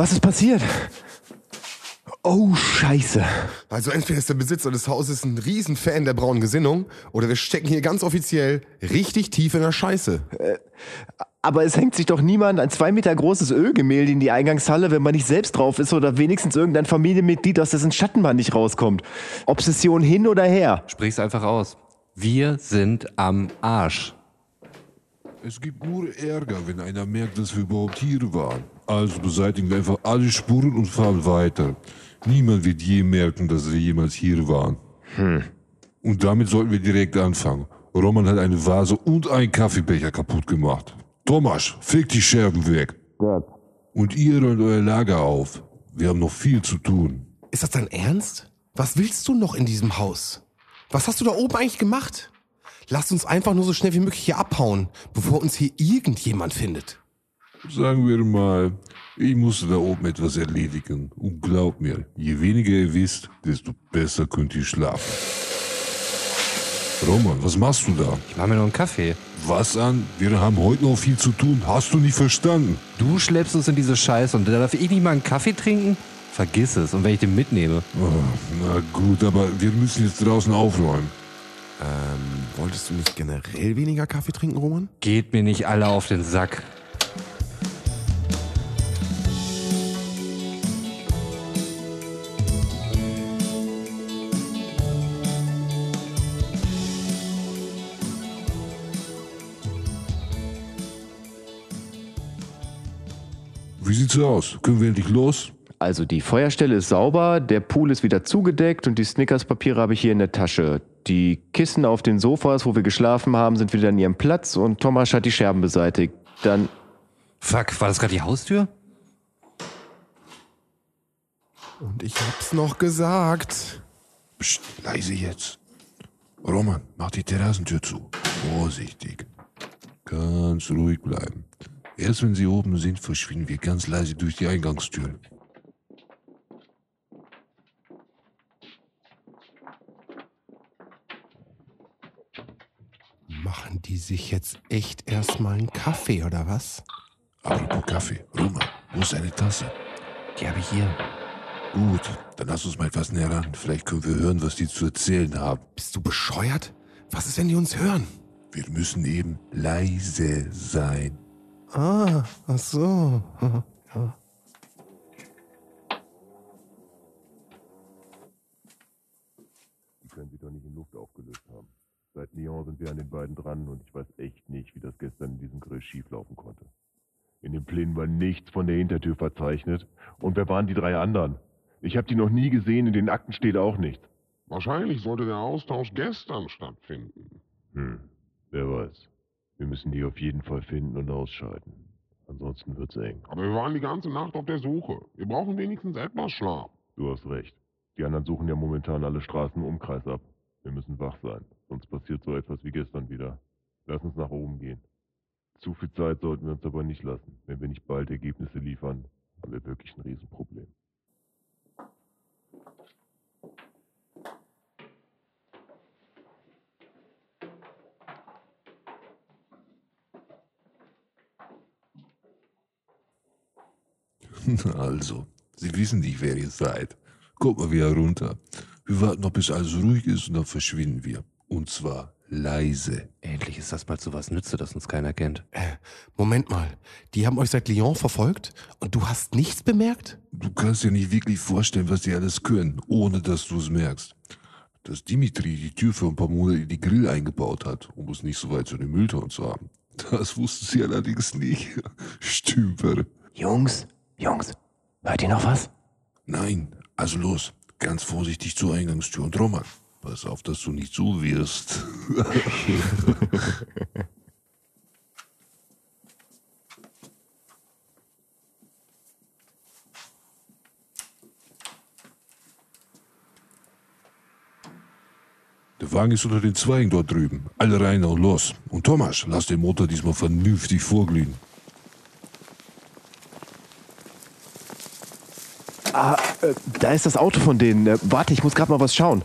Was ist passiert? Oh, scheiße. Also entweder ist der Besitzer des Hauses ein Riesenfan der braunen Gesinnung oder wir stecken hier ganz offiziell richtig tief in der Scheiße. Aber es hängt sich doch niemand ein zwei Meter großes Ölgemälde in die Eingangshalle, wenn man nicht selbst drauf ist oder wenigstens irgendein Familienmitglied, aus dessen Schatten man nicht rauskommt. Obsession hin oder her. Sprich's einfach aus. Wir sind am Arsch. Es gibt nur Ärger, wenn einer merkt, dass wir überhaupt hier waren. Also beseitigen wir einfach alle Spuren und fahren weiter. Niemand wird je merken, dass wir jemals hier waren. Und damit sollten wir direkt anfangen. Roman hat eine Vase und einen Kaffeebecher kaputt gemacht. Thomas, fick die Scherben weg. Und ihr räumt euer Lager auf. Wir haben noch viel zu tun. Ist das dein Ernst? Was willst du noch in diesem Haus? Was hast du da oben eigentlich gemacht? Lass uns einfach nur so schnell wie möglich hier abhauen, bevor uns hier irgendjemand findet. Sagen wir mal, ich musste da oben etwas erledigen. Und glaubt mir, je weniger ihr wisst, desto besser könnt ihr schlafen. Roman, was machst du da? Ich mach mir noch einen Kaffee. Was an? Wir haben heute noch viel zu tun. Hast du nicht verstanden? Du schleppst uns in diese Scheiße und da darf ich nicht mal einen Kaffee trinken? Vergiss es. Und wenn ich den mitnehme? Oh, na gut, aber wir müssen jetzt draußen aufräumen. Ähm, wolltest du nicht generell weniger Kaffee trinken, Roman? Geht mir nicht alle auf den Sack. Wie sieht's aus? Können wir endlich los? Also die Feuerstelle ist sauber, der Pool ist wieder zugedeckt und die Snickers-Papiere habe ich hier in der Tasche. Die Kissen auf den Sofas, wo wir geschlafen haben, sind wieder an ihrem Platz und Thomas hat die Scherben beseitigt. Dann Fuck, war das gerade die Haustür? Und ich hab's noch gesagt. Psst, leise jetzt. Roman, mach die Terrassentür zu. Vorsichtig. Ganz ruhig bleiben. Erst wenn sie oben sind, verschwinden wir ganz leise durch die Eingangstür. Machen die sich jetzt echt erstmal einen Kaffee oder was? Apropos Kaffee. Roman, wo ist deine Tasse? Die habe ich hier. Gut, dann lass uns mal etwas näher ran. Vielleicht können wir hören, was die zu erzählen haben. Bist du bescheuert? Was ist, wenn die uns hören? Wir müssen eben leise sein. Ah, ach so. Ja. Die können sie doch nicht in Luft aufgelöst haben. Seit Lyon sind wir an den beiden dran und ich weiß echt nicht, wie das gestern in diesem Grill schieflaufen konnte. In den Plänen war nichts von der Hintertür verzeichnet. Und wer waren die drei anderen? Ich habe die noch nie gesehen, in den Akten steht auch nichts. Wahrscheinlich sollte der Austausch gestern stattfinden. Hm, wer weiß. Wir müssen die auf jeden Fall finden und ausschalten. Ansonsten wird's eng. Aber wir waren die ganze Nacht auf der Suche. Wir brauchen wenigstens etwas Schlaf. Du hast recht. Die anderen suchen ja momentan alle Straßen im Umkreis ab. Wir müssen wach sein, sonst passiert so etwas wie gestern wieder. Lass uns nach oben gehen. Zu viel Zeit sollten wir uns aber nicht lassen. Wenn wir nicht bald Ergebnisse liefern, haben wir wirklich ein Riesenproblem. Also, Sie wissen nicht, wer ihr seid. Kommt mal wieder runter. Wir warten noch, bis alles ruhig ist und dann verschwinden wir. Und zwar leise. Endlich ist das mal zu was nütze, dass uns keiner kennt. Äh, Moment mal. Die haben euch seit Lyon verfolgt und du hast nichts bemerkt? Du kannst dir nicht wirklich vorstellen, was die alles können, ohne dass du es merkst. Dass Dimitri die Tür für ein paar Monate in die Grill eingebaut hat, um es nicht so weit zu den Mülltonnen zu haben. Das wussten sie allerdings nicht. Stümper. Jungs, Jungs, hört ihr noch was? Nein, also los. Ganz vorsichtig zur Eingangstür und Roman. Pass auf, dass du nicht so wirst. Der Wagen ist unter den Zweigen dort drüben. Alle rein und los. Und Thomas, lass den Motor diesmal vernünftig vorglühen. Ah, äh, da ist das Auto von denen. Äh, warte, ich muss gerade mal was schauen.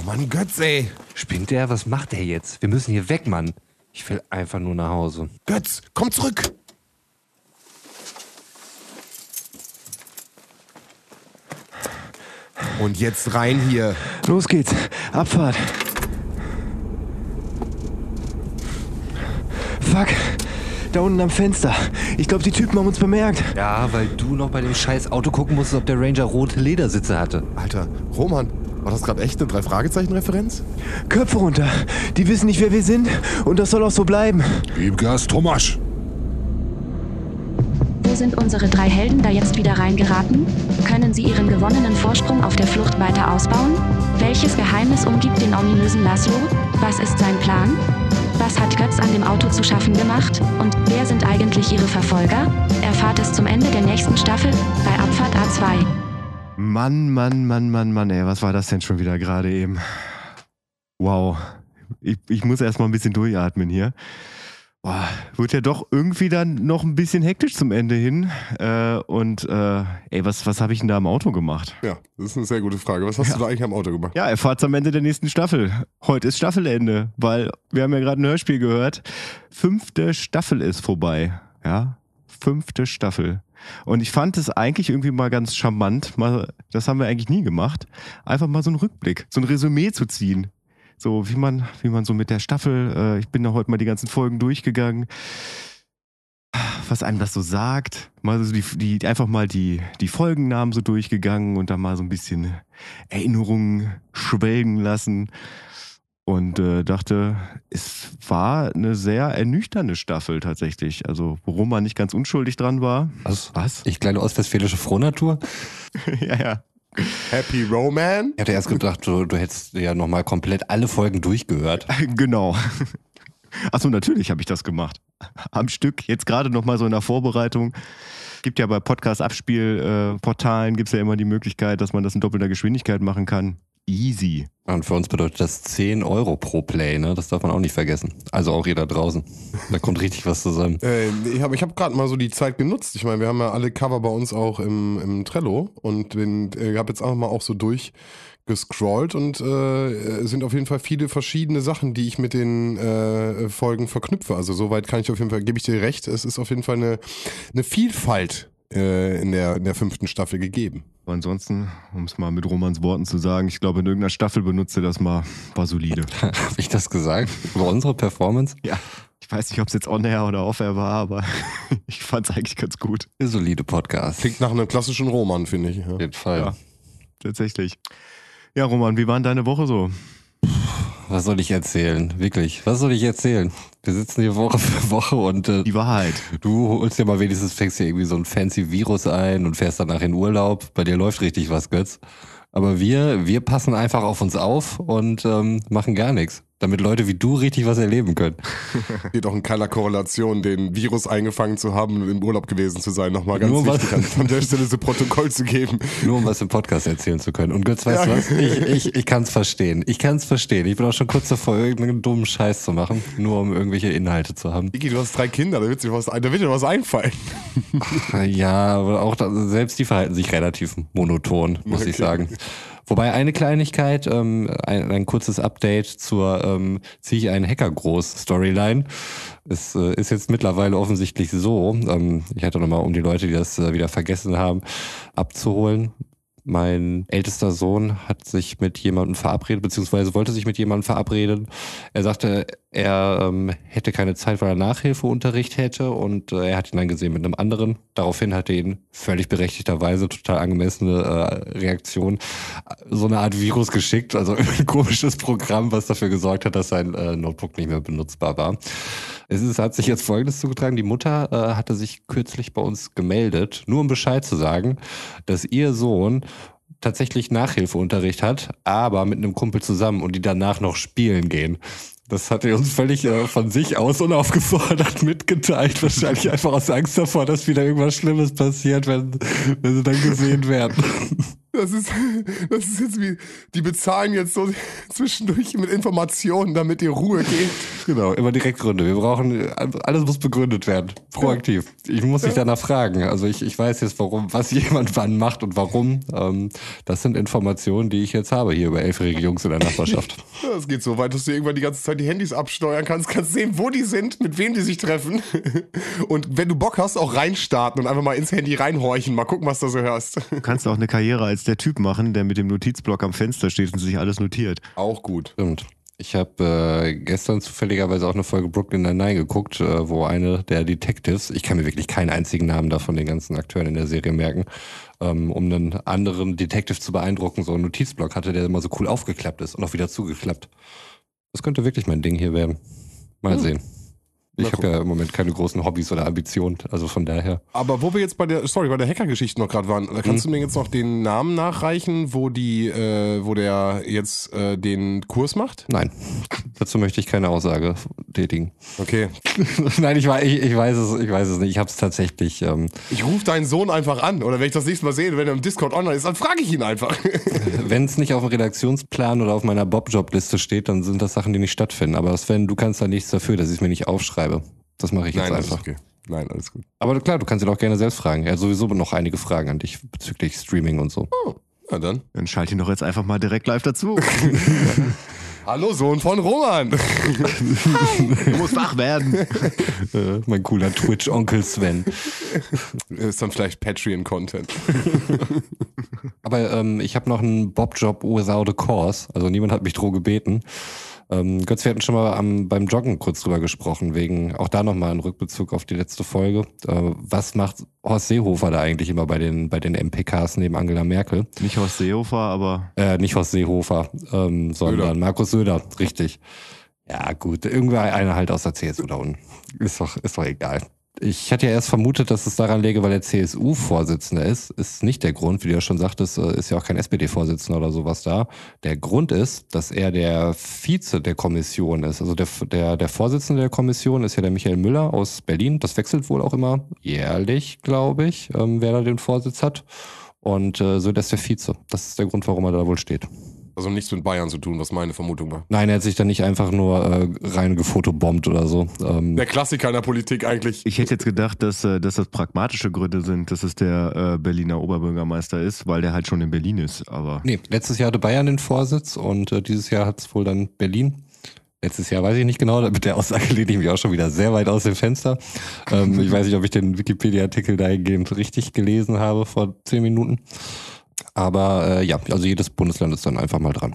Oh Mann, Götz, ey. Spinnt der? Was macht der jetzt? Wir müssen hier weg, Mann. Ich will einfach nur nach Hause. Götz, komm zurück. Und jetzt rein hier. Los geht's. Abfahrt. Fuck. Da unten am Fenster. Ich glaube, die Typen haben uns bemerkt. Ja, weil du noch bei dem scheiß Auto gucken musstest, ob der Ranger rote Ledersitze hatte. Alter, Roman, war das gerade echt eine Drei-Fragezeichen-Referenz? Köpfe runter. Die wissen nicht, wer wir sind. Und das soll auch so bleiben. Gib Gas, Thomas! Wo sind unsere drei Helden da jetzt wieder reingeraten? Können sie ihren gewonnenen Vorsprung auf der Flucht weiter ausbauen? Welches Geheimnis umgibt den ominösen Laszlo? Was ist sein Plan? Was hat Götz an dem Auto zu schaffen gemacht? Und wer sind eigentlich ihre Verfolger? Erfahrt es zum Ende der nächsten Staffel bei Abfahrt A2. Mann, Mann, Mann, Mann, Mann, ey. Was war das denn schon wieder gerade eben? Wow. Ich, ich muss erst mal ein bisschen durchatmen hier. Boah, wird ja doch irgendwie dann noch ein bisschen hektisch zum Ende hin. Äh, und äh, ey, was, was habe ich denn da am Auto gemacht? Ja, das ist eine sehr gute Frage. Was hast du da eigentlich am Auto gemacht? Ja, erfahrt's am Ende der nächsten Staffel. Heute ist Staffelende, weil wir haben ja gerade ein Hörspiel gehört. Fünfte Staffel ist vorbei. Ja, fünfte Staffel. Und ich fand es eigentlich irgendwie mal ganz charmant, mal, das haben wir eigentlich nie gemacht, einfach mal so einen Rückblick, so ein Resümee zu ziehen. So wie man, wie man so mit der Staffel, äh, ich bin da heute mal die ganzen Folgen durchgegangen, was einem das so sagt. Mal so die, die, einfach mal die, die Folgennamen so durchgegangen und dann mal so ein bisschen Erinnerungen schwelgen lassen. Und äh, dachte, es war eine sehr ernüchternde Staffel tatsächlich. Also, worum man nicht ganz unschuldig dran war. Was? Was? Ich kleine ostwestfälische Frohnatur? ja, ja. Happy Roman? Ich hatte erst gedacht, du, du hättest ja nochmal komplett alle Folgen durchgehört. Genau. Achso, natürlich habe ich das gemacht. Am Stück, jetzt gerade nochmal so in der Vorbereitung. Gibt ja bei Podcast-Abspielportalen gibt es ja immer die Möglichkeit, dass man das in doppelter Geschwindigkeit machen kann. Easy. Und für uns bedeutet das 10 Euro pro Play, ne? Das darf man auch nicht vergessen. Also auch jeder draußen. Da kommt richtig was zusammen. Äh, ich habe ich hab gerade mal so die Zeit genutzt. Ich meine, wir haben ja alle Cover bei uns auch im, im Trello und den, ich habe jetzt einfach mal auch so durchgescrollt und äh, sind auf jeden Fall viele verschiedene Sachen, die ich mit den äh, Folgen verknüpfe. Also soweit kann ich auf jeden Fall, gebe ich dir recht, es ist auf jeden Fall eine, eine Vielfalt äh, in, der, in der fünften Staffel gegeben. Aber ansonsten, um es mal mit Romans Worten zu sagen, ich glaube, in irgendeiner Staffel benutze das mal, war solide. Habe ich das gesagt? Über unsere Performance? Ja. Ich weiß nicht, ob es jetzt on-air oder off-air war, aber ich fand es eigentlich ganz gut. Eine solide Podcast. Klingt nach einem klassischen Roman, finde ich. Ja. Auf jeden Fall. Ja. Tatsächlich. Ja, Roman, wie war denn deine Woche so? Was soll ich erzählen? Wirklich, was soll ich erzählen? Wir sitzen hier Woche für Woche und äh, Die Wahrheit. du holst dir mal wenigstens, fängst dir irgendwie so ein fancy Virus ein und fährst danach in Urlaub. Bei dir läuft richtig was, Götz. Aber wir, wir passen einfach auf uns auf und ähm, machen gar nichts, damit Leute wie du richtig was erleben können. Steht auch in keiner Korrelation, den Virus eingefangen zu haben und im Urlaub gewesen zu sein. Nochmal ganz Nur was- wichtig, an, an der Stelle so Protokoll zu geben. Nur um was im Podcast erzählen zu können. Und Götz, weißt du Ja. was? Ich, ich, ich kann es verstehen. Ich kann es verstehen. Ich bin auch schon kurz davor, irgendeinen dummen Scheiß zu machen, nur um irgendwelche Inhalte zu haben. Digi, du hast drei Kinder, da wird, dir was, da wird dir was einfallen. Ja, aber auch da, selbst die verhalten sich relativ monoton, muss ich Okay. sagen. Wobei eine Kleinigkeit, ähm, ein, ein kurzes Update zur ähm, ziehe ich einen Hacker groß Storyline. Es äh, ist jetzt mittlerweile offensichtlich so, ähm, ich hatte nochmal, um die Leute, die das äh, wieder vergessen haben, abzuholen. Mein ältester Sohn hat sich mit jemandem verabredet, beziehungsweise wollte sich mit jemandem verabreden. Er sagte, er ähm, hätte keine Zeit, weil er Nachhilfeunterricht hätte und äh, er hat ihn dann gesehen mit einem anderen. Daraufhin hat er ihn völlig berechtigterweise, total angemessene äh, Reaktion, so eine Art Virus geschickt, also ein komisches Programm, was dafür gesorgt hat, dass sein äh, Notebook nicht mehr benutzbar war. Es ist, hat sich jetzt Folgendes zugetragen. Die Mutter äh, hatte sich kürzlich bei uns gemeldet, nur um Bescheid zu sagen, dass ihr Sohn tatsächlich Nachhilfeunterricht hat, aber mit einem Kumpel zusammen und die danach noch spielen gehen. Das hat er uns völlig äh, von sich aus unaufgefordert mitgeteilt. Wahrscheinlich einfach aus Angst davor, dass wieder irgendwas Schlimmes passiert, wenn, wenn sie dann gesehen werden. Das ist, das ist jetzt wie, die bezahlen jetzt so zwischendurch mit Informationen, damit ihr Ruhe geht. Genau, immer direkt Gründe. Wir brauchen, alles muss begründet werden. Proaktiv. Ich muss dich danach fragen. Also ich, ich weiß jetzt, warum, was jemand wann macht und warum. Ähm, das sind Informationen, die ich jetzt habe hier über elfjährige Jungs in der Nachbarschaft. Das geht so weit, dass du irgendwann die ganze Zeit die Handys absteuern kannst, kannst sehen, wo die sind, mit wem die sich treffen. Und wenn du Bock hast, auch reinstarten und einfach mal ins Handy reinhorchen, mal gucken, was du so hörst. Du kannst auch eine Karriere als der Typ machen, der mit dem Notizblock am Fenster steht und sich alles notiert. Auch gut. Stimmt. Ich habe äh, gestern zufälligerweise auch eine Folge Brooklyn Nine-Nine geguckt, äh, wo eine der Detectives, ich kann mir wirklich keinen einzigen Namen davon den ganzen Akteuren in der Serie merken, ähm, um einen anderen Detective zu beeindrucken, so einen Notizblock hatte, der immer so cool aufgeklappt ist und auch wieder zugeklappt. Das könnte wirklich mein Ding hier werden. Mal sehen. Ich habe ja im Moment keine großen Hobbys oder Ambitionen, also von daher. Aber wo wir jetzt bei der, sorry, bei der Hacker-Geschichte noch gerade waren, da kannst Mhm. du mir jetzt noch den Namen nachreichen, wo die, äh, wo der jetzt äh, den Kurs macht? Nein, dazu möchte ich keine Aussage tätigen. Okay. Nein, ich, ich, ich weiß es, ich weiß es nicht. Ich habe es tatsächlich. Ähm, Ich rufe deinen Sohn einfach an. Oder wenn ich das nächste Mal sehe, wenn er im Discord online ist, dann frage ich ihn einfach. Wenn es nicht auf dem Redaktionsplan oder auf meiner Bob-Job-Liste steht, dann sind das Sachen, die nicht stattfinden. Aber Sven, du kannst da nichts dafür, dass ich es mir nicht aufschreibe. Das mache ich jetzt Nein, das ist einfach. okay. Nein, alles gut. Aber klar, du kannst ihn auch gerne selbst fragen. Er hat sowieso noch einige Fragen an dich bezüglich Streaming und so. Na dann. Dann schalt ihn doch jetzt einfach mal direkt live dazu. Hallo, Sohn von Roman. du musst wach werden. Äh, mein cooler Twitch-Onkel Sven. ist dann vielleicht Patreon-Content. Aber ähm, ich habe noch einen Bob-Job without a cause. Also niemand hat mich drum gebeten. Ähm, Götz, wir hatten schon mal am, beim Joggen kurz drüber gesprochen, wegen auch da nochmal ein Rückbezug auf die letzte Folge. Äh, was macht Horst Seehofer da eigentlich immer bei den, bei den MPKs neben Angela Merkel? Nicht Horst Seehofer, aber Äh, nicht Horst Seehofer, ähm, sondern Söder. Markus Söder, richtig. Ja, gut, irgendwer einer halt aus der CSU da unten. Ist doch, ist doch egal. Ich hatte ja erst vermutet, dass es daran läge, weil der CSU-Vorsitzender ist. Ist nicht der Grund, wie du ja schon sagtest, äh, ist ja auch kein SPD-Vorsitzender oder sowas da. Der Grund ist, dass er der Vize der Kommission ist. Also der, der, der Vorsitzende der Kommission ist ja der Michael Müller aus Berlin. Das wechselt wohl auch immer jährlich, glaube ich, ähm, wer da den Vorsitz hat. Und äh, so, ist der Vize. Das ist der Grund, warum er da wohl steht. Also nichts mit Bayern zu tun, was meine Vermutung war. Nein, er hat sich da nicht einfach nur äh, rein gefotobombt oder so. Ähm, Der Klassiker in der Politik eigentlich. ich hätte jetzt gedacht, dass, äh, dass das pragmatische Gründe sind, dass es der äh, Berliner Oberbürgermeister ist, weil der halt schon in Berlin ist. Aber nee, letztes Jahr hatte Bayern den Vorsitz und äh, dieses Jahr hat es wohl dann Berlin. Letztes Jahr weiß ich nicht genau, mit der Aussage lehne ich mich auch schon wieder sehr weit aus dem Fenster. Ähm, ich weiß nicht, ob ich den Wikipedia-Artikel dahingehend richtig gelesen habe vor zehn Minuten. Aber äh, ja, also jedes Bundesland ist dann einfach mal dran.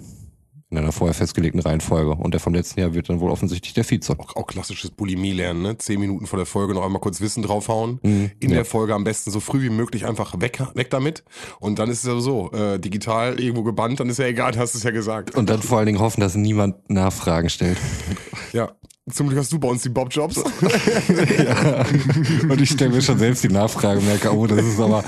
In einer vorher festgelegten Reihenfolge. Und der vom letzten Jahr wird dann wohl offensichtlich der Vize. Auch, auch klassisches Bulimie lernen, ne? Zehn Minuten vor der Folge noch einmal kurz Wissen draufhauen. Mhm, In ja. der Folge am besten so früh wie möglich einfach weg, weg damit. Und dann ist es ja so, äh, digital irgendwo gebannt, dann ist ja egal, hast du es ja gesagt. Und dann vor allen Dingen hoffen, dass niemand Nachfragen stellt. Ja. Zum Glück hast du bei uns die Bob-Jobs. ja. Und ich stelle mir schon selbst die Nachfrage und merke, oh, das ist aber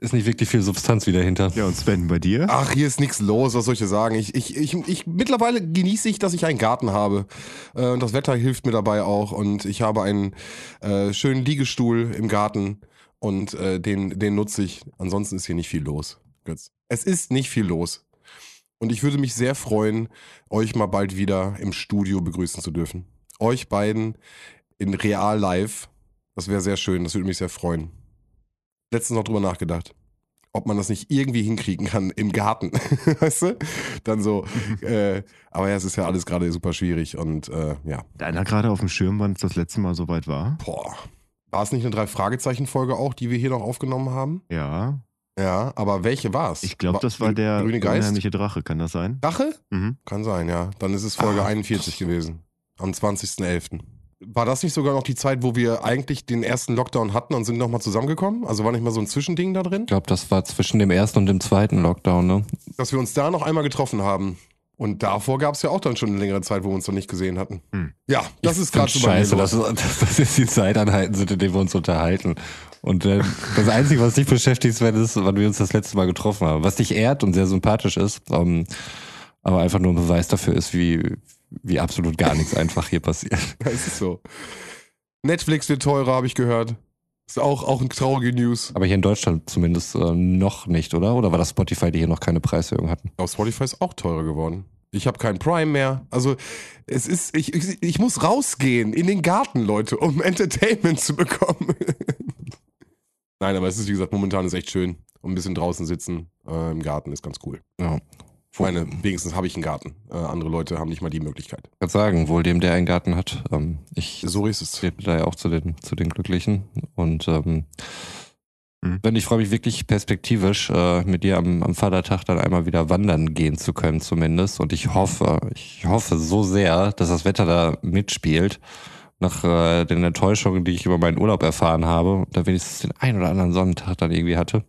ist nicht wirklich viel Substanz wieder hinter. ja, und Sven, bei dir? Ach, hier ist nichts los, was soll ich dir sagen? Ich, ich, ich, ich, mittlerweile genieße ich, dass ich einen Garten habe. Äh, und das Wetter hilft mir dabei auch. Und ich habe einen äh, schönen Liegestuhl im Garten. Und äh, den, den nutze ich. Ansonsten ist hier nicht viel los. Götz. Es ist nicht viel los. Und ich würde mich sehr freuen, euch mal bald wieder im Studio begrüßen zu dürfen. Euch beiden in real live. Das wäre sehr schön. Das würde mich sehr freuen. Letztens noch drüber nachgedacht ob man das nicht irgendwie hinkriegen kann im Garten. weißt du? Dann so, äh, aber ja, es ist ja alles gerade super schwierig und äh, ja. Deiner gerade auf dem Schirm, wann es das letzte Mal soweit war? Boah. War es nicht eine Drei-Fragezeichen-Folge auch, die wir hier noch aufgenommen haben? Ja. Ja, aber welche war es? Ich glaube, das war der Grüne Geist. unheimliche Drache, kann das sein? Drache? Mhm. Kann sein, ja. Dann ist es Folge Ah, 41 gewesen. Am 20.11. War das nicht sogar noch die Zeit, wo wir eigentlich den ersten Lockdown hatten und sind nochmal zusammengekommen? Also war nicht mal so ein Zwischending da drin? Ich glaube, das war zwischen dem ersten und dem zweiten Lockdown, ne? Dass wir uns da noch einmal getroffen haben. Und davor gab es ja auch dann schon eine längere Zeit, wo wir uns noch nicht gesehen hatten. Hm. Ja, das ist gerade mir scheiße, dass, dass das jetzt die Zeiteinheiten sind, in denen wir uns unterhalten. Und äh, das Einzige, was dich beschäftigt, ist, wann wir uns das letzte Mal getroffen haben. Was dich ehrt und sehr sympathisch ist, ähm, aber einfach nur ein Beweis dafür ist, wie, wie absolut gar nichts einfach hier passiert. Das ist so. Netflix wird teurer, habe ich gehört. Ist auch, auch eine traurige News. Aber hier in Deutschland zumindest äh, noch nicht, oder? Oder war das Spotify, die hier noch keine Preiserhöhung hatten? Auf Spotify ist auch teurer geworden. Ich habe kein Prime mehr. Also es ist, ich, ich, ich muss rausgehen in den Garten, Leute, um Entertainment zu bekommen. Nein, aber es ist, wie gesagt, momentan ist echt schön. Und ein bisschen draußen sitzen äh, im Garten ist ganz cool. Ja. Ich meine, wenigstens habe ich einen Garten. Äh, andere Leute haben nicht mal die Möglichkeit. Ich kann sagen, wohl dem, der einen Garten hat. Ähm, ich So ist es. zähle da ja auch zu den, zu den Glücklichen. Und ähm, Mhm. Ich freue mich wirklich perspektivisch, äh, mit dir am, am Vatertag dann einmal wieder wandern gehen zu können, zumindest. Und ich hoffe, ich hoffe so sehr, dass das Wetter da mitspielt. Nach äh, den Enttäuschungen, die ich über meinen Urlaub erfahren habe, da wenigstens den einen oder anderen Sonnentag dann irgendwie hatte,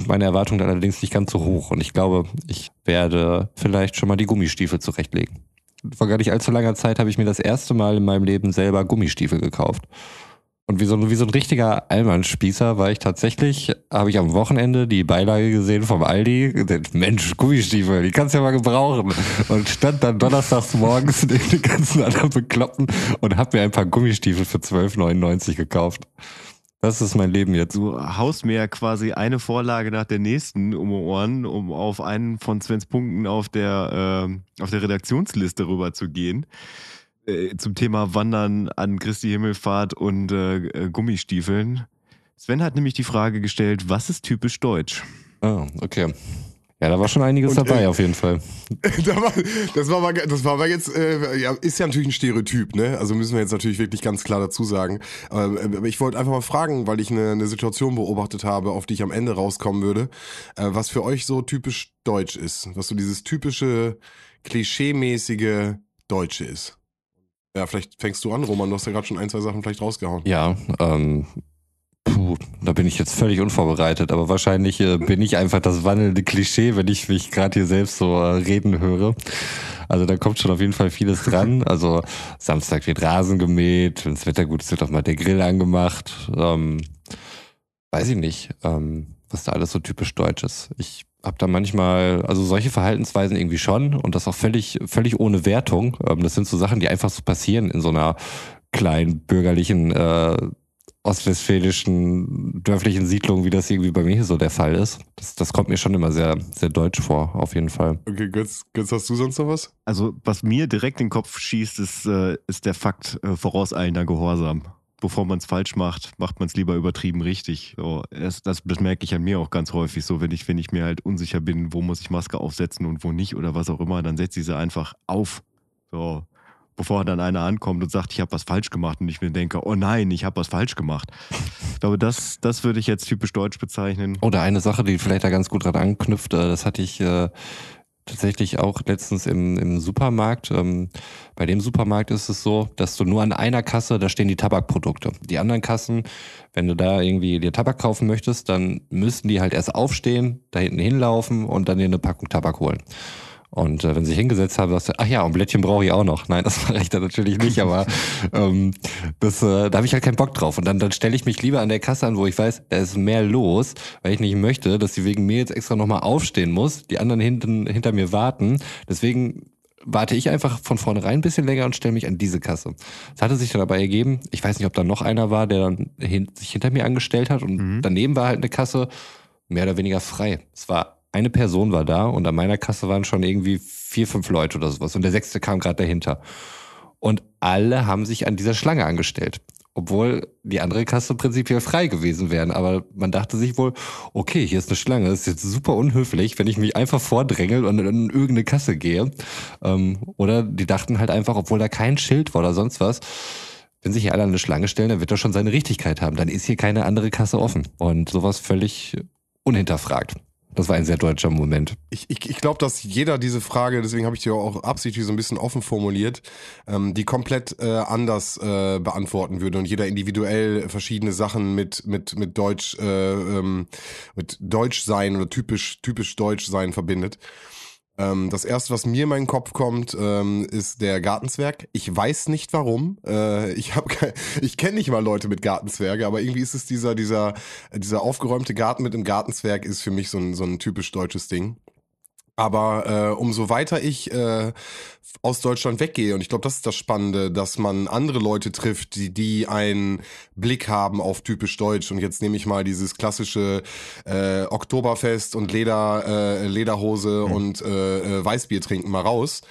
sind meine Erwartungen allerdings nicht ganz so hoch. Und ich glaube, ich werde vielleicht schon mal die Gummistiefel zurechtlegen. Vor gar nicht allzu langer Zeit habe ich mir das erste Mal in meinem Leben selber Gummistiefel gekauft. Und wie so, wie so ein richtiger Allmannspießer war ich tatsächlich, habe ich am Wochenende die Beilage gesehen vom Aldi. Gedacht, Mensch, Gummistiefel, die kannst du ja mal gebrauchen. Und stand dann donnerstags morgens neben den ganzen anderen Bekloppten und habe mir ein paar Gummistiefel für 12,99 gekauft. Das ist mein Leben jetzt. Du haust mir ja quasi eine Vorlage nach der nächsten um die Ohren, um auf einen von Svens Punkten auf der, äh, auf der Redaktionsliste rüber zu gehen. Äh, zum Thema Wandern an Christi Himmelfahrt und äh, äh, Gummistiefeln. Sven hat nämlich die Frage gestellt, was ist typisch deutsch? Ah, okay. Ja, da war schon einiges Und, dabei äh, auf jeden Fall. Da war, das war aber, das war aber jetzt, äh, ja, ist ja natürlich ein Stereotyp, ne? Also müssen wir jetzt natürlich wirklich ganz klar dazu sagen. Aber, äh, aber ich wollte einfach mal fragen, weil ich eine, eine Situation beobachtet habe, auf die ich am Ende rauskommen würde, äh, was für euch so typisch deutsch ist. Was so dieses typische, klischeemäßige Deutsche ist. Ja, vielleicht fängst du an, Roman. Du hast ja gerade schon ein, zwei Sachen vielleicht rausgehauen. Ja, ähm, puh, da bin ich jetzt völlig unvorbereitet, aber wahrscheinlich äh, bin ich einfach das wandelnde Klischee, wenn ich mich gerade hier selbst so äh, reden höre. Also da kommt schon auf jeden Fall vieles dran. Also Samstag wird Rasen gemäht, wenn das Wetter gut ist, wird auch mal der Grill angemacht. Ähm, weiß ich nicht, ähm, was da alles so typisch deutsch ist. Ich habe da manchmal, also solche Verhaltensweisen irgendwie schon und das auch völlig, völlig ohne Wertung. Ähm, das sind so Sachen, die einfach so passieren in so einer kleinen bürgerlichen äh, ostwestfälischen dörflichen Siedlung, wie das irgendwie bei mir hier so der Fall ist. Das, das kommt mir schon immer sehr, sehr deutsch vor, auf jeden Fall. Okay, Götz, Götz, hast du sonst noch was? Also, was mir direkt in den Kopf schießt, ist, äh, ist der Fakt äh, vorauseilender Gehorsam. Bevor man es falsch macht, macht man es lieber übertrieben richtig. So, das, das, das merke ich an mir auch ganz häufig. So, wenn ich, wenn ich mir halt unsicher bin, wo muss ich Maske aufsetzen und wo nicht oder was auch immer, dann setze ich sie einfach auf. So, bevor dann einer ankommt und sagt, ich habe was falsch gemacht und ich mir denke, oh nein, ich habe was falsch gemacht. Ich glaube, das, das würde ich jetzt typisch deutsch bezeichnen. Oder eine Sache, die vielleicht da ganz gut dran anknüpft, äh, das hatte ich äh, tatsächlich auch letztens im, im Supermarkt. Ähm, bei dem Supermarkt ist es so, dass du nur an einer Kasse, da stehen die Tabakprodukte. Die anderen Kassen, wenn du da irgendwie dir Tabak kaufen möchtest, dann müssten die halt erst aufstehen, da hinten hinlaufen und dann dir eine Packung Tabak holen. Und äh, wenn sie sich hingesetzt haben, sagst du, ach ja, ein Blättchen brauche ich auch noch. Nein, das mache ich dann natürlich nicht, aber ähm, das, äh, da habe ich halt keinen Bock drauf. Und dann, dann stelle ich mich lieber an der Kasse an, wo ich weiß, da ist mehr los, weil ich nicht möchte, dass sie wegen mir jetzt extra nochmal aufstehen muss, die anderen hinten, hinter mir warten. Deswegen warte ich einfach von vornherein ein bisschen länger und stelle mich an diese Kasse. Es hatte sich dann dabei ergeben, ich weiß nicht, ob da noch einer war, der dann hin, sich hinter mir angestellt hat und Mhm. daneben war halt eine Kasse mehr oder weniger frei. Es war eine Person war da und an meiner Kasse waren schon irgendwie vier, fünf Leute oder sowas und der sechste kam gerade dahinter. Und alle haben sich an dieser Schlange angestellt. Obwohl die andere Kasse prinzipiell frei gewesen wären. Aber man dachte sich wohl, okay, hier ist eine Schlange, das ist jetzt super unhöflich, wenn ich mich einfach vordrängel und in irgendeine Kasse gehe. Ähm, oder die dachten halt einfach, obwohl da kein Schild war oder sonst was, wenn sich hier alle an eine Schlange stellen, dann wird er schon seine Richtigkeit haben. Dann ist hier keine andere Kasse offen. Und sowas völlig unhinterfragt. Das war ein sehr deutscher Moment. Ich, ich, ich glaube, dass jeder diese Frage, deswegen habe ich die auch absichtlich so ein bisschen offen formuliert, ähm, die komplett äh, anders äh, beantworten würde und jeder individuell verschiedene Sachen mit mit mit Deutsch äh, ähm, mit Deutsch sein oder typisch typisch Deutsch sein verbindet. Ähm, das erste, was mir in meinen Kopf kommt, ähm, ist der Gartenzwerg. Ich weiß nicht warum. Äh, ich habe, ich kenne nicht mal Leute mit Gartenzwerge, aber irgendwie ist es dieser dieser dieser aufgeräumte Garten mit dem Gartenzwerg ist für mich so ein so ein typisch deutsches Ding. Aber äh, umso weiter ich äh, aus Deutschland weggehe, und ich glaube, das ist das Spannende, dass man andere Leute trifft, die, die einen Blick haben auf typisch Deutsch. Und jetzt nehme ich mal dieses klassische äh, Oktoberfest und Leder, äh, Lederhose und äh, äh, Weißbier trinken mal raus.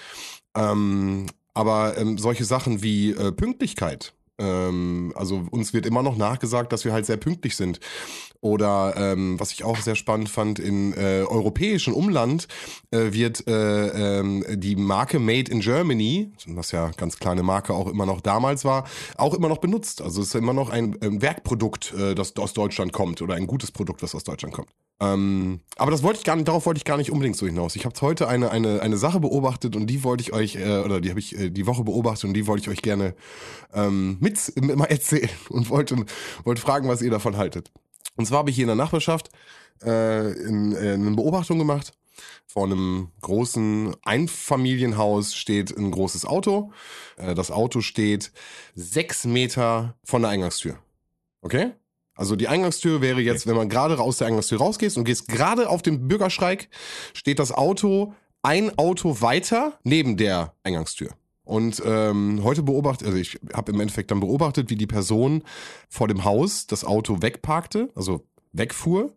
Ähm, aber ähm, solche Sachen wie äh, Pünktlichkeit. Ähm, also uns wird immer noch nachgesagt, dass wir halt sehr pünktlich sind. Oder ähm, was ich auch sehr spannend fand, in äh, europäischen Umland äh, wird äh, ähm, die Marke Made in Germany, was ja ganz kleine Marke auch immer noch damals war, auch immer noch benutzt. Also es ist immer noch ein, ein Werkprodukt, äh, das aus Deutschland kommt oder ein gutes Produkt, das aus Deutschland kommt. Ähm, aber das wollte ich gar nicht, darauf wollte ich gar nicht unbedingt so hinaus. Ich habe heute eine, eine, eine Sache beobachtet und die wollte ich euch, äh, oder die habe ich äh, die Woche beobachtet und die wollte ich euch gerne ähm, mit, mit mal erzählen und wollte, wollte fragen, was ihr davon haltet. Und zwar habe ich hier in der Nachbarschaft äh, in, äh, eine Beobachtung gemacht. Vor einem großen Einfamilienhaus steht ein großes Auto. Äh, das Auto steht sechs Meter von der Eingangstür. Okay? Also die Eingangstür wäre jetzt, wenn man gerade aus der Eingangstür rausgehst und gehst gerade auf den Bürgersteig, steht das Auto ein Auto weiter neben der Eingangstür. Und ähm, heute beobachtet, also ich habe im Endeffekt dann beobachtet, wie die Person vor dem Haus das Auto wegparkte, also wegfuhr.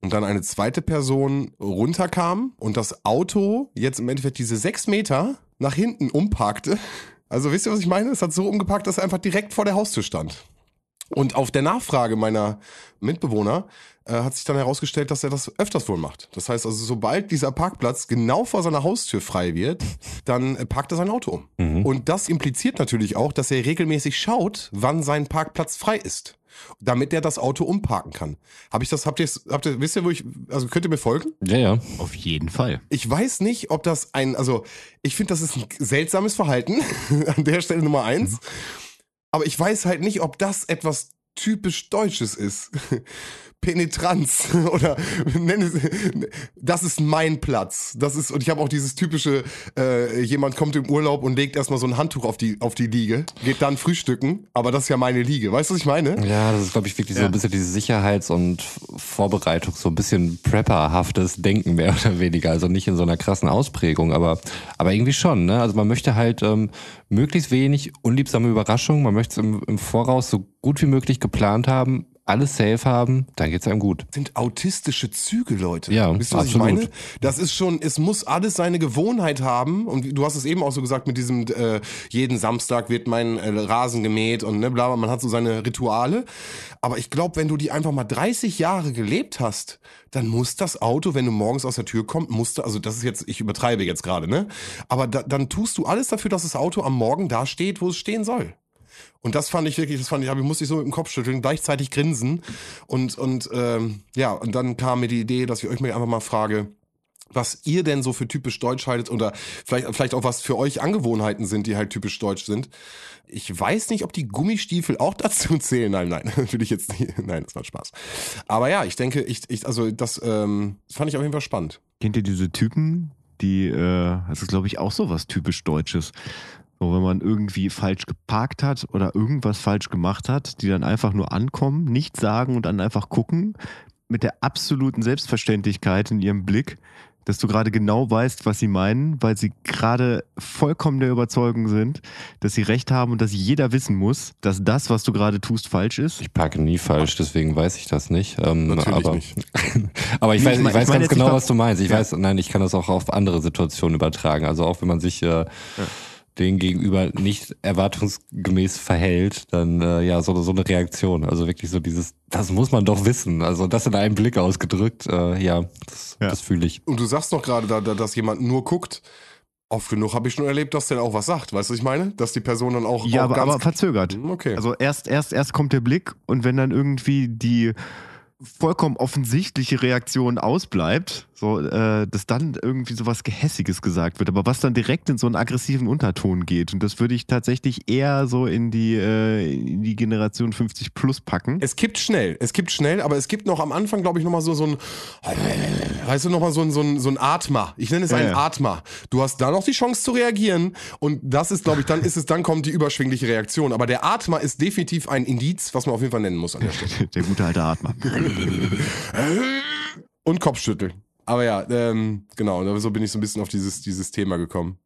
Und dann eine zweite Person runterkam und das Auto jetzt im Endeffekt diese sechs Meter nach hinten umparkte. Also wisst ihr, was ich meine? Es hat so umgeparkt, dass er einfach direkt vor der Haustür stand. Und auf der Nachfrage meiner Mitbewohner äh, hat sich dann herausgestellt, dass er das öfters wohl macht. Das heißt also, sobald dieser Parkplatz genau vor seiner Haustür frei wird, dann äh, parkt er sein Auto um. Und das impliziert natürlich auch, dass er regelmäßig schaut, wann sein Parkplatz frei ist. Damit er das Auto umparken kann. Habe ich das, habt ihr, habt ihr, wisst ihr, wo ich, also könnt ihr mir folgen? Ja, ja. Auf jeden Fall. Ich weiß nicht, ob das ein, also ich finde, das ist ein seltsames Verhalten an der Stelle Nummer eins. Aber ich weiß halt nicht, ob das etwas typisch Deutsches ist. Penetranz oder nenn es, das ist mein Platz. Das ist und ich habe auch dieses typische äh, jemand kommt im Urlaub und legt erstmal so ein Handtuch auf die auf die Liege, geht dann frühstücken, aber das ist ja meine Liege. Weißt du, was ich meine? Ja, das ist, glaube ich, wirklich so Ja. ein bisschen diese Sicherheits- und Vorbereitung, so ein bisschen prepperhaftes Denken mehr oder weniger. Also nicht in so einer krassen Ausprägung, aber, aber irgendwie schon. Ne? Also man möchte halt ähm, möglichst wenig unliebsame Überraschungen. Man möchte es im, im Voraus so gut wie möglich geplant haben, alles safe haben, dann geht's einem gut. sind autistische Züge, Leute. Ja, Wisst ihr, was absolut. ich meine? Das ist schon, es muss alles seine Gewohnheit haben. Und du hast es eben auch so gesagt mit diesem, äh, jeden Samstag wird mein äh, Rasen gemäht und ne, bla, bla, man hat so seine Rituale. Aber ich glaube, wenn du die einfach mal 30 Jahre gelebt hast, dann muss das Auto, wenn du morgens aus der Tür kommst, musst du, also das ist jetzt, ich übertreibe jetzt gerade, ne? Aber da, dann tust du alles dafür, dass das Auto am Morgen da steht, wo es stehen soll. Und das fand ich wirklich, das fand ich, ich musste ich so mit dem Kopf schütteln, gleichzeitig grinsen. Und, und ähm, ja, und dann kam mir die Idee, dass ich euch mir einfach mal frage, was ihr denn so für typisch deutsch haltet oder vielleicht, vielleicht auch was für euch Angewohnheiten sind, die halt typisch deutsch sind. Ich weiß nicht, ob die Gummistiefel auch dazu zählen. Nein, nein, will ich jetzt nicht. Nein, das war Spaß. Aber ja, ich denke, ich, ich also das ähm, fand ich auf jeden Fall spannend. Kennt ihr diese Typen, die, äh, das ist glaube ich auch so was typisch Deutsches. So, wenn man irgendwie falsch geparkt hat oder irgendwas falsch gemacht hat, die dann einfach nur ankommen, nichts sagen und dann einfach gucken, mit der absoluten Selbstverständlichkeit in ihrem Blick, dass du gerade genau weißt, was sie meinen, weil sie gerade vollkommen der Überzeugung sind, dass sie recht haben und dass jeder wissen muss, dass das, was du gerade tust, falsch ist. Ich parke nie falsch, deswegen weiß ich das nicht. Ähm, Natürlich aber, nicht. aber ich Nee, weiß, ich weiß ich mein ganz genau, was du meinst. Ich Ja. weiß, nein, ich kann das auch auf andere Situationen übertragen. Also auch wenn man sich äh, den gegenüber nicht erwartungsgemäß verhält, dann äh, ja so, so eine Reaktion. Also wirklich so dieses, das muss man doch wissen. Also das in einem Blick ausgedrückt, äh, ja, das, Ja. das fühle ich. Und du sagst doch gerade, da, da, dass jemand nur guckt. Oft genug habe ich schon erlebt, dass der auch was sagt. Weißt du, was ich meine? Dass die Person dann auch. Ja, auch aber, ganz aber verzögert. Okay. Also erst, erst, erst kommt der Blick und wenn dann irgendwie die vollkommen offensichtliche Reaktion ausbleibt, so, äh, dass dann irgendwie so was Gehässiges gesagt wird, aber was dann direkt in so einen aggressiven Unterton geht. Und das würde ich tatsächlich eher so in die, äh, in die Generation 50 plus packen. Es kippt schnell, es kippt schnell, aber es gibt noch am Anfang, glaube ich, nochmal so, so ein, weißt du, nochmal so ein, so ein, so ein Atmer. Ich nenne es Ja, einen ja. Atmer. Du hast da noch die Chance zu reagieren und das ist, glaube ich, dann ist es, dann kommt die überschwingliche Reaktion. Aber der Atmer ist definitiv ein Indiz, was man auf jeden Fall nennen muss an der Stelle. Der gute alte Atmer. Und Kopfschütteln. Aber ja, ähm, genau, so bin ich so ein bisschen auf dieses, dieses Thema gekommen.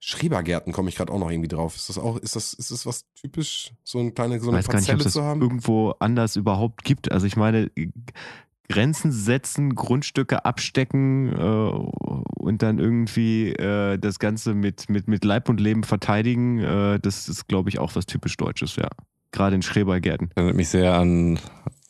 Schrebergärten komme ich gerade auch noch irgendwie drauf. Ist das auch, ist das, ist das was typisch, so eine kleine, so eine weiß gar nicht, ob Parzelle es das zu haben? irgendwo anders überhaupt gibt. Also ich meine, Grenzen setzen, Grundstücke abstecken äh, und dann irgendwie äh, das Ganze mit, mit, mit Leib und Leben verteidigen, äh, das ist, glaube ich, auch was typisch Deutsches, ja. Gerade in Schrebergärten. Erinnert mich sehr an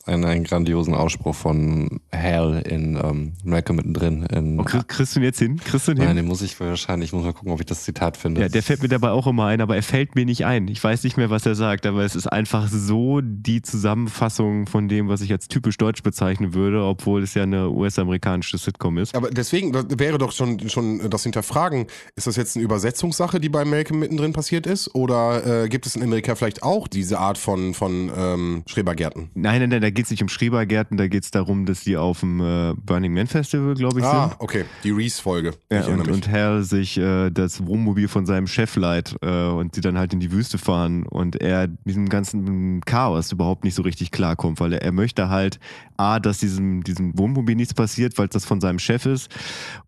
einen, einen grandiosen Ausspruch von Hal in ähm, Malcolm mittendrin. In, Oh, kriegst, kriegst du ihn jetzt hin? Kriegst du ihn hin? Nein, den muss ich wahrscheinlich, ich muss mal gucken, ob ich das Zitat finde. Ja, der fällt mir dabei auch immer ein, aber er fällt mir nicht ein. Ich weiß nicht mehr, was er sagt, aber es ist einfach so die Zusammenfassung von dem, was ich als typisch deutsch bezeichnen würde, obwohl es ja eine US-amerikanische Sitcom ist. Aber deswegen das wäre doch schon, schon das Hinterfragen, ist das jetzt eine Übersetzungssache, die bei Malcolm mittendrin passiert ist? Oder äh, gibt es in Amerika vielleicht auch diese Art von, von ähm, Schrebergärten? Nein, nein, nein, da geht es nicht um Schrebergärten, da geht es darum, dass die auf dem äh, Burning Man Festival, glaube ich, Ah, sind. okay, die Reese-Folge. Ja, und, und Hal sich äh, das Wohnmobil von seinem Chef leiht äh, und sie dann halt in die Wüste fahren und er diesem ganzen Chaos überhaupt nicht so richtig klarkommt, weil er, er möchte halt A, dass diesem, diesem Wohnmobil nichts passiert, weil das von seinem Chef ist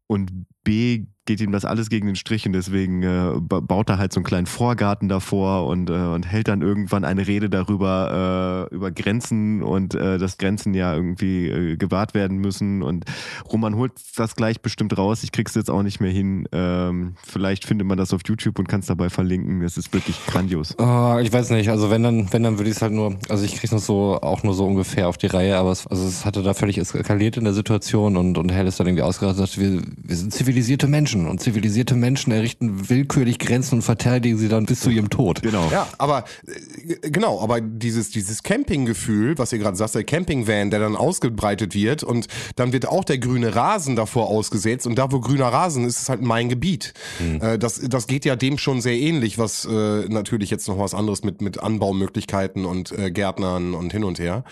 und B, geht ihm das alles gegen den Strich und deswegen äh, ba- baut er halt so einen kleinen Vorgarten davor und, äh, und hält dann irgendwann eine Rede darüber, äh, über Grenzen und äh, dass Grenzen ja irgendwie äh, gewahrt werden müssen und Roman holt das gleich bestimmt raus. Ich krieg's jetzt auch nicht mehr hin. Ähm, vielleicht findet man das auf YouTube und kann es dabei verlinken. Das ist wirklich grandios. Oh, ich weiß nicht, also wenn dann, wenn dann würde ich es halt nur, also ich krieg's noch so, auch nur so ungefähr auf die Reihe, aber es, also es hatte da völlig eskaliert in der Situation und, und Hell ist dann irgendwie ausgerastet wir, wir sind zivilisierte Menschen und zivilisierte Menschen errichten willkürlich Grenzen und verteidigen sie dann bis zu ihrem Tod. Genau. Ja, aber äh, genau, aber dieses, dieses Campinggefühl, was ihr gerade sagt, der Campingvan, der dann ausgebreitet wird und dann wird auch der grüne Rasen davor ausgesetzt und da, wo grüner Rasen ist, ist halt mein Gebiet. Äh, das, das geht ja dem schon sehr ähnlich, was äh, natürlich jetzt noch was anderes mit, mit Anbaumöglichkeiten und äh, Gärtnern und hin und her.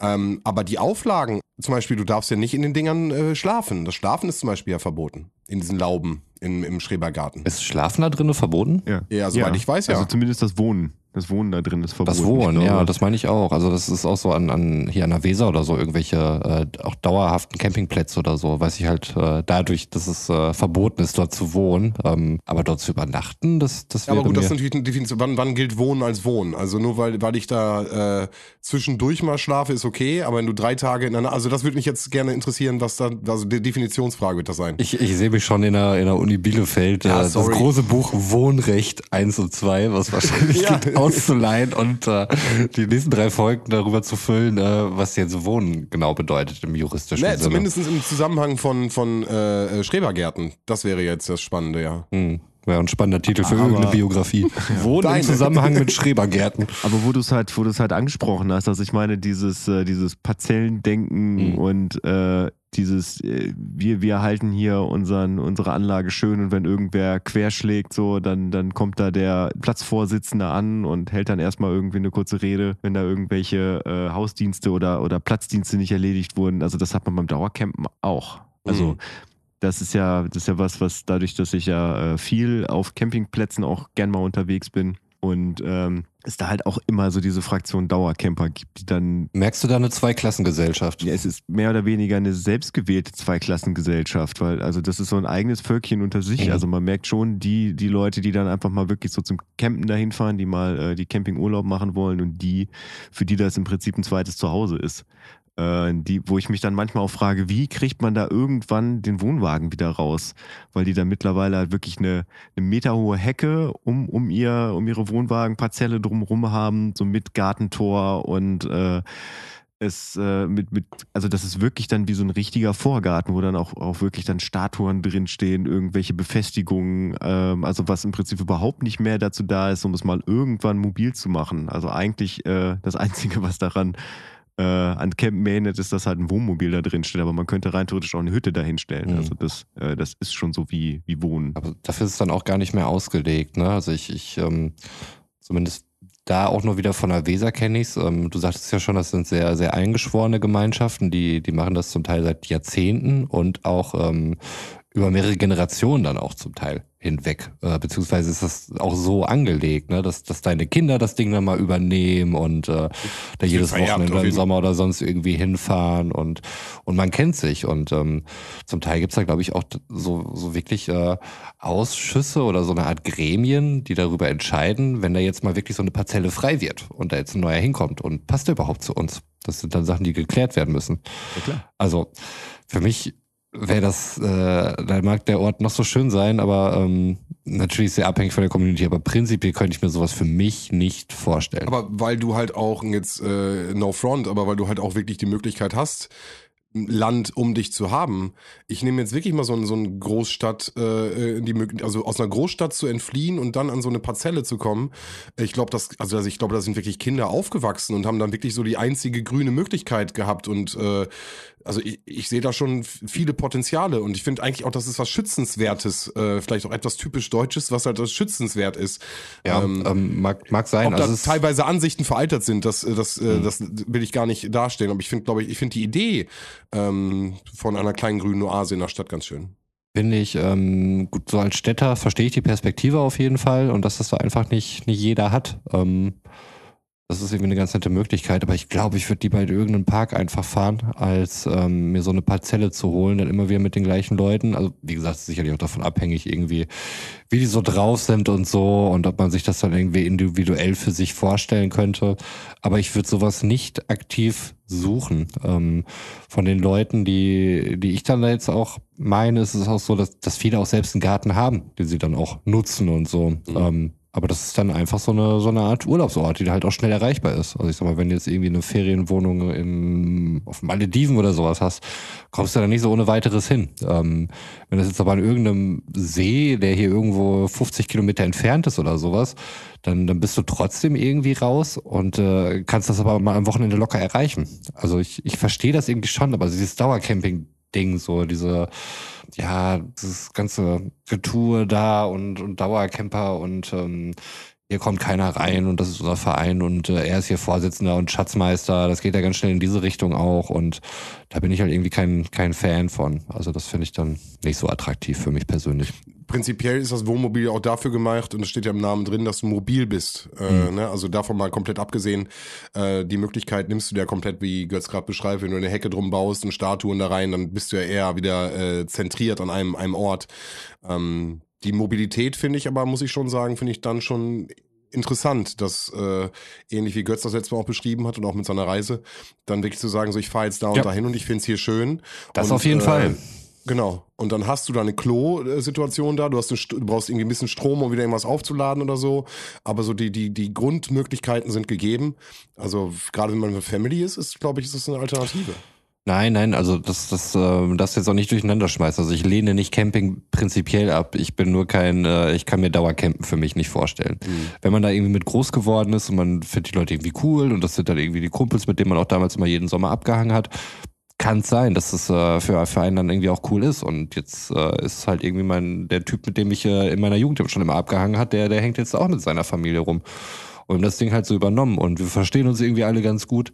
Ähm, aber die Auflagen, zum Beispiel, du darfst ja nicht in den Dingern äh, schlafen. Das Schlafen ist zum Beispiel ja verboten. In diesen Lauben im, im Schrebergarten. Ist Schlafen da drinnen verboten? Ja, Ja, soweit ich weiß, ja. Also zumindest das Wohnen. Das Wohnen da drin ist verboten. Das Wohnen, ja, das meine ich auch. Also das ist auch so an, an hier an der Weser oder so irgendwelche äh, auch dauerhaften Campingplätze oder so, weiß ich halt äh, dadurch, dass es äh, verboten ist, dort zu wohnen. Ähm, aber dort zu übernachten, das, das Ja, wäre aber gut, das ist natürlich eine Definition. Wann, wann gilt Wohnen als Wohnen? Also nur weil, weil ich da äh, zwischendurch mal schlafe, ist okay, aber wenn du drei Tage in einer, also das würde mich jetzt gerne interessieren, was da, also die Definitionsfrage wird das sein. Ich, ich sehe mich schon in der, in der Uni Bielefeld, Ja, äh, das große Buch Wohnrecht 1 und 2, was wahrscheinlich Ja. Auszuleihen und äh, die nächsten drei Folgen darüber zu füllen, äh, was jetzt Wohnen genau bedeutet im juristischen Ne, Sinne. zumindest im Zusammenhang von, von äh, Schrebergärten. Das wäre jetzt das Spannende, ja. Hm. Ja, ein spannender Titel für Aber- irgendeine Biografie. Wohnen Deine. im Zusammenhang mit Schrebergärten. Aber wo du es halt, wo du es halt angesprochen hast, also ich meine, dieses, äh, dieses Parzellendenken Mhm. und äh, dieses, äh, wir, wir halten hier unseren, unsere Anlage schön und wenn irgendwer querschlägt, so, dann, dann kommt da der Platzvorsitzende an und hält dann erstmal irgendwie eine kurze Rede, wenn da irgendwelche äh, Hausdienste oder, oder Platzdienste nicht erledigt wurden. Also das hat man beim Dauercampen auch. Also Mhm. Das ist ja, das ist ja was, was dadurch, dass ich ja äh, viel auf Campingplätzen auch gern mal unterwegs bin und ähm, es da halt auch immer so diese Fraktion Dauercamper gibt, die dann, Merkst du da eine Zweiklassengesellschaft? ja, es ist mehr oder weniger eine selbstgewählte Zweiklassengesellschaft, weil also das ist so ein eigenes Völkchen unter sich. Mhm. Also man merkt schon, die, die Leute, die dann einfach mal wirklich so zum Campen dahin fahren, die mal äh, die Campingurlaub machen wollen und die, für die das im Prinzip ein zweites Zuhause ist. Äh, die, wo ich mich dann manchmal auch frage, wie kriegt man da irgendwann den Wohnwagen wieder raus? Weil die da mittlerweile halt wirklich eine, eine meterhohe Hecke um, um, ihr, um ihre Wohnwagenparzelle drumherum haben, so mit Gartentor und äh, es äh, mit, mit, also das ist wirklich dann wie so ein richtiger Vorgarten, wo dann auch, auch wirklich dann Statuen drinstehen, irgendwelche Befestigungen, ähm, also was im Prinzip überhaupt nicht mehr dazu da ist, um es mal irgendwann mobil zu machen. Also eigentlich äh, das Einzige, was daran äh, an Camp erinnert, ist, dass halt ein Wohnmobil da drin steht, aber man könnte rein theoretisch auch eine Hütte dahinstellen. Mhm. Also das, äh, das ist schon so wie, wie Wohnen. Aber dafür ist es dann auch gar nicht mehr ausgelegt. Ne? Also ich, ich ähm, zumindest da auch nur wieder von der Weser kenne ich ähm, Du sagtest ja schon, das sind sehr, sehr eingeschworene Gemeinschaften, die, die machen das zum Teil seit Jahrzehnten und auch ähm, über mehrere Generationen dann auch zum Teil hinweg. Äh, beziehungsweise ist das auch so angelegt, ne, dass, dass deine Kinder das Ding dann mal übernehmen und äh, da jedes Wochenende im Sommer oder sonst irgendwie hinfahren und, und man kennt sich. Und ähm, zum Teil gibt's da, glaube ich, auch so, so wirklich äh, Ausschüsse oder so eine Art Gremien, die darüber entscheiden, wenn da jetzt mal wirklich so eine Parzelle frei wird und da jetzt ein neuer hinkommt und passt der überhaupt zu uns. Das sind dann Sachen, die geklärt werden müssen. Ja, klar. Also für mich wäre das, äh, da mag der Ort noch so schön sein, aber ähm, natürlich sehr abhängig von der Community. Aber prinzipiell könnte ich mir sowas für mich nicht vorstellen. Aber weil du halt auch jetzt äh, no front, aber weil du halt auch wirklich die Möglichkeit hast, Land um dich zu haben. Ich nehme jetzt wirklich mal so, ein, so eine Großstadt, äh, die also aus einer Großstadt zu entfliehen und dann an so eine Parzelle zu kommen. Ich glaube, das, also ich glaube, da sind wirklich Kinder aufgewachsen und haben dann wirklich so die einzige grüne Möglichkeit gehabt und äh, also ich, ich sehe da schon viele Potenziale und ich finde eigentlich auch, das ist was Schützenswertes, äh, vielleicht auch etwas typisch Deutsches, was halt das schützenswert ist. ja, ähm, mag, mag sein. Ob da Also es- teilweise Ansichten veraltet sind, das, äh, das, Mhm. äh, das will ich gar nicht darstellen. Aber ich finde, glaube ich, ich finde die Idee ähm, von einer kleinen grünen Oase in der Stadt ganz schön. Finde ich, ähm, gut, so als Städter verstehe ich die Perspektive auf jeden Fall und dass das so einfach nicht, nicht jeder hat. Ähm, das ist irgendwie eine ganz nette Möglichkeit, aber ich glaube, ich würde lieber in irgendeinen Park einfach fahren, als ähm, mir so eine Parzelle zu holen, dann immer wieder mit den gleichen Leuten. Also, wie gesagt, sicherlich auch davon abhängig, irgendwie, wie die so drauf sind und so und ob man sich das dann irgendwie individuell für sich vorstellen könnte. Aber ich würde sowas nicht aktiv suchen. Ähm, von den Leuten, die, die ich dann da jetzt auch meine, ist es auch so, dass, dass viele auch selbst einen Garten haben, den sie dann auch nutzen und so. Ähm, aber das ist dann einfach so eine, so eine Art Urlaubsort, die halt auch schnell erreichbar ist. Also ich sag mal, wenn du jetzt irgendwie eine Ferienwohnung in, auf Malediven oder sowas hast, kommst du da nicht so ohne weiteres hin. Ähm, wenn das jetzt aber an irgendeinem See, der hier irgendwo 50 Kilometer entfernt ist oder sowas, dann, dann bist du trotzdem irgendwie raus und äh, kannst das aber mal am Wochenende locker erreichen. Also ich, ich verstehe das irgendwie schon, aber dieses Dauercamping-Ding, so diese, ja, dieses ganze Getue da und, und Dauercamper und ähm, hier kommt keiner rein und das ist unser Verein und äh, er ist hier Vorsitzender und Schatzmeister. Das geht ja ganz schnell in diese Richtung auch und da bin ich halt irgendwie kein, kein Fan von. Also das finde ich dann nicht so attraktiv für mich persönlich. Prinzipiell ist das Wohnmobil ja auch dafür gemacht, und es steht ja im Namen drin, dass du mobil bist. Äh, ne? Also davon mal komplett abgesehen, äh, die Möglichkeit nimmst du dir komplett, wie Götz gerade beschreibt, wenn du eine Hecke drum baust und Statuen da rein, dann bist du ja eher wieder äh, zentriert an einem, einem Ort. Ähm, die Mobilität finde ich aber, muss ich schon sagen, finde ich dann schon interessant, dass äh, ähnlich wie Götz das letzte Mal auch beschrieben hat und auch mit seiner Reise, dann wirklich zu sagen, so ich fahre jetzt da und Ja. dahin und ich finde es hier schön. Das und, auf jeden äh, Fall. Genau. Und dann hast du da eine Klo-Situation da. Du, hast du brauchst irgendwie ein bisschen Strom, um wieder irgendwas aufzuladen oder so. Aber so die, die, die Grundmöglichkeiten sind gegeben. Also gerade wenn man eine Family ist, ist, glaube ich, ist das eine Alternative. Nein, nein, also das, das, äh, das jetzt auch nicht durcheinander schmeißt. Also ich lehne nicht Camping prinzipiell ab. Ich bin nur kein, äh, ich kann mir Dauercampen für mich nicht vorstellen. Wenn man da irgendwie mit groß geworden ist und man findet die Leute irgendwie cool und das sind dann irgendwie die Kumpels, mit denen man auch damals immer jeden Sommer abgehangen hat, kann es sein, dass es äh, für, für einen dann irgendwie auch cool ist. Und jetzt äh, ist halt irgendwie mein, der Typ, mit dem ich äh, in meiner Jugend schon immer abgehangen hat, der, der hängt jetzt auch mit seiner Familie rum. Und das Ding halt so übernommen und wir verstehen uns irgendwie alle ganz gut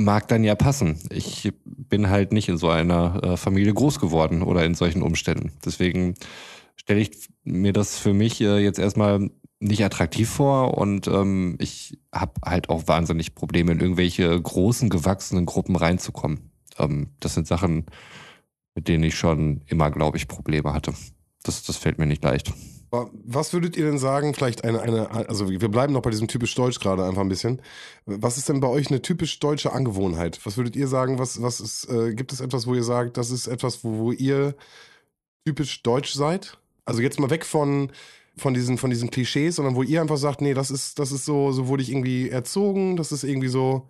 mag dann ja passen. Ich bin halt nicht in so einer äh, Familie groß geworden oder in solchen Umständen. Deswegen stelle ich mir das für mich äh, jetzt erstmal nicht attraktiv vor und ähm, ich habe halt auch wahnsinnig Probleme, in irgendwelche großen, gewachsenen Gruppen reinzukommen. Ähm, das sind Sachen, mit denen ich schon immer, glaube ich, Probleme hatte. Das, das fällt mir nicht leicht. Was würdet ihr denn sagen, vielleicht eine, eine, also wir bleiben noch bei diesem typisch Deutsch gerade einfach ein bisschen. Was ist denn bei euch eine typisch deutsche Angewohnheit? Was würdet ihr sagen, was, was ist, äh, gibt es etwas, wo ihr sagt, das ist etwas, wo, wo ihr typisch deutsch seid? Also jetzt mal weg von, von diesen, von diesen Klischees, sondern wo ihr einfach sagt, nee, das ist, das ist so, so wurde ich irgendwie erzogen, das ist irgendwie so.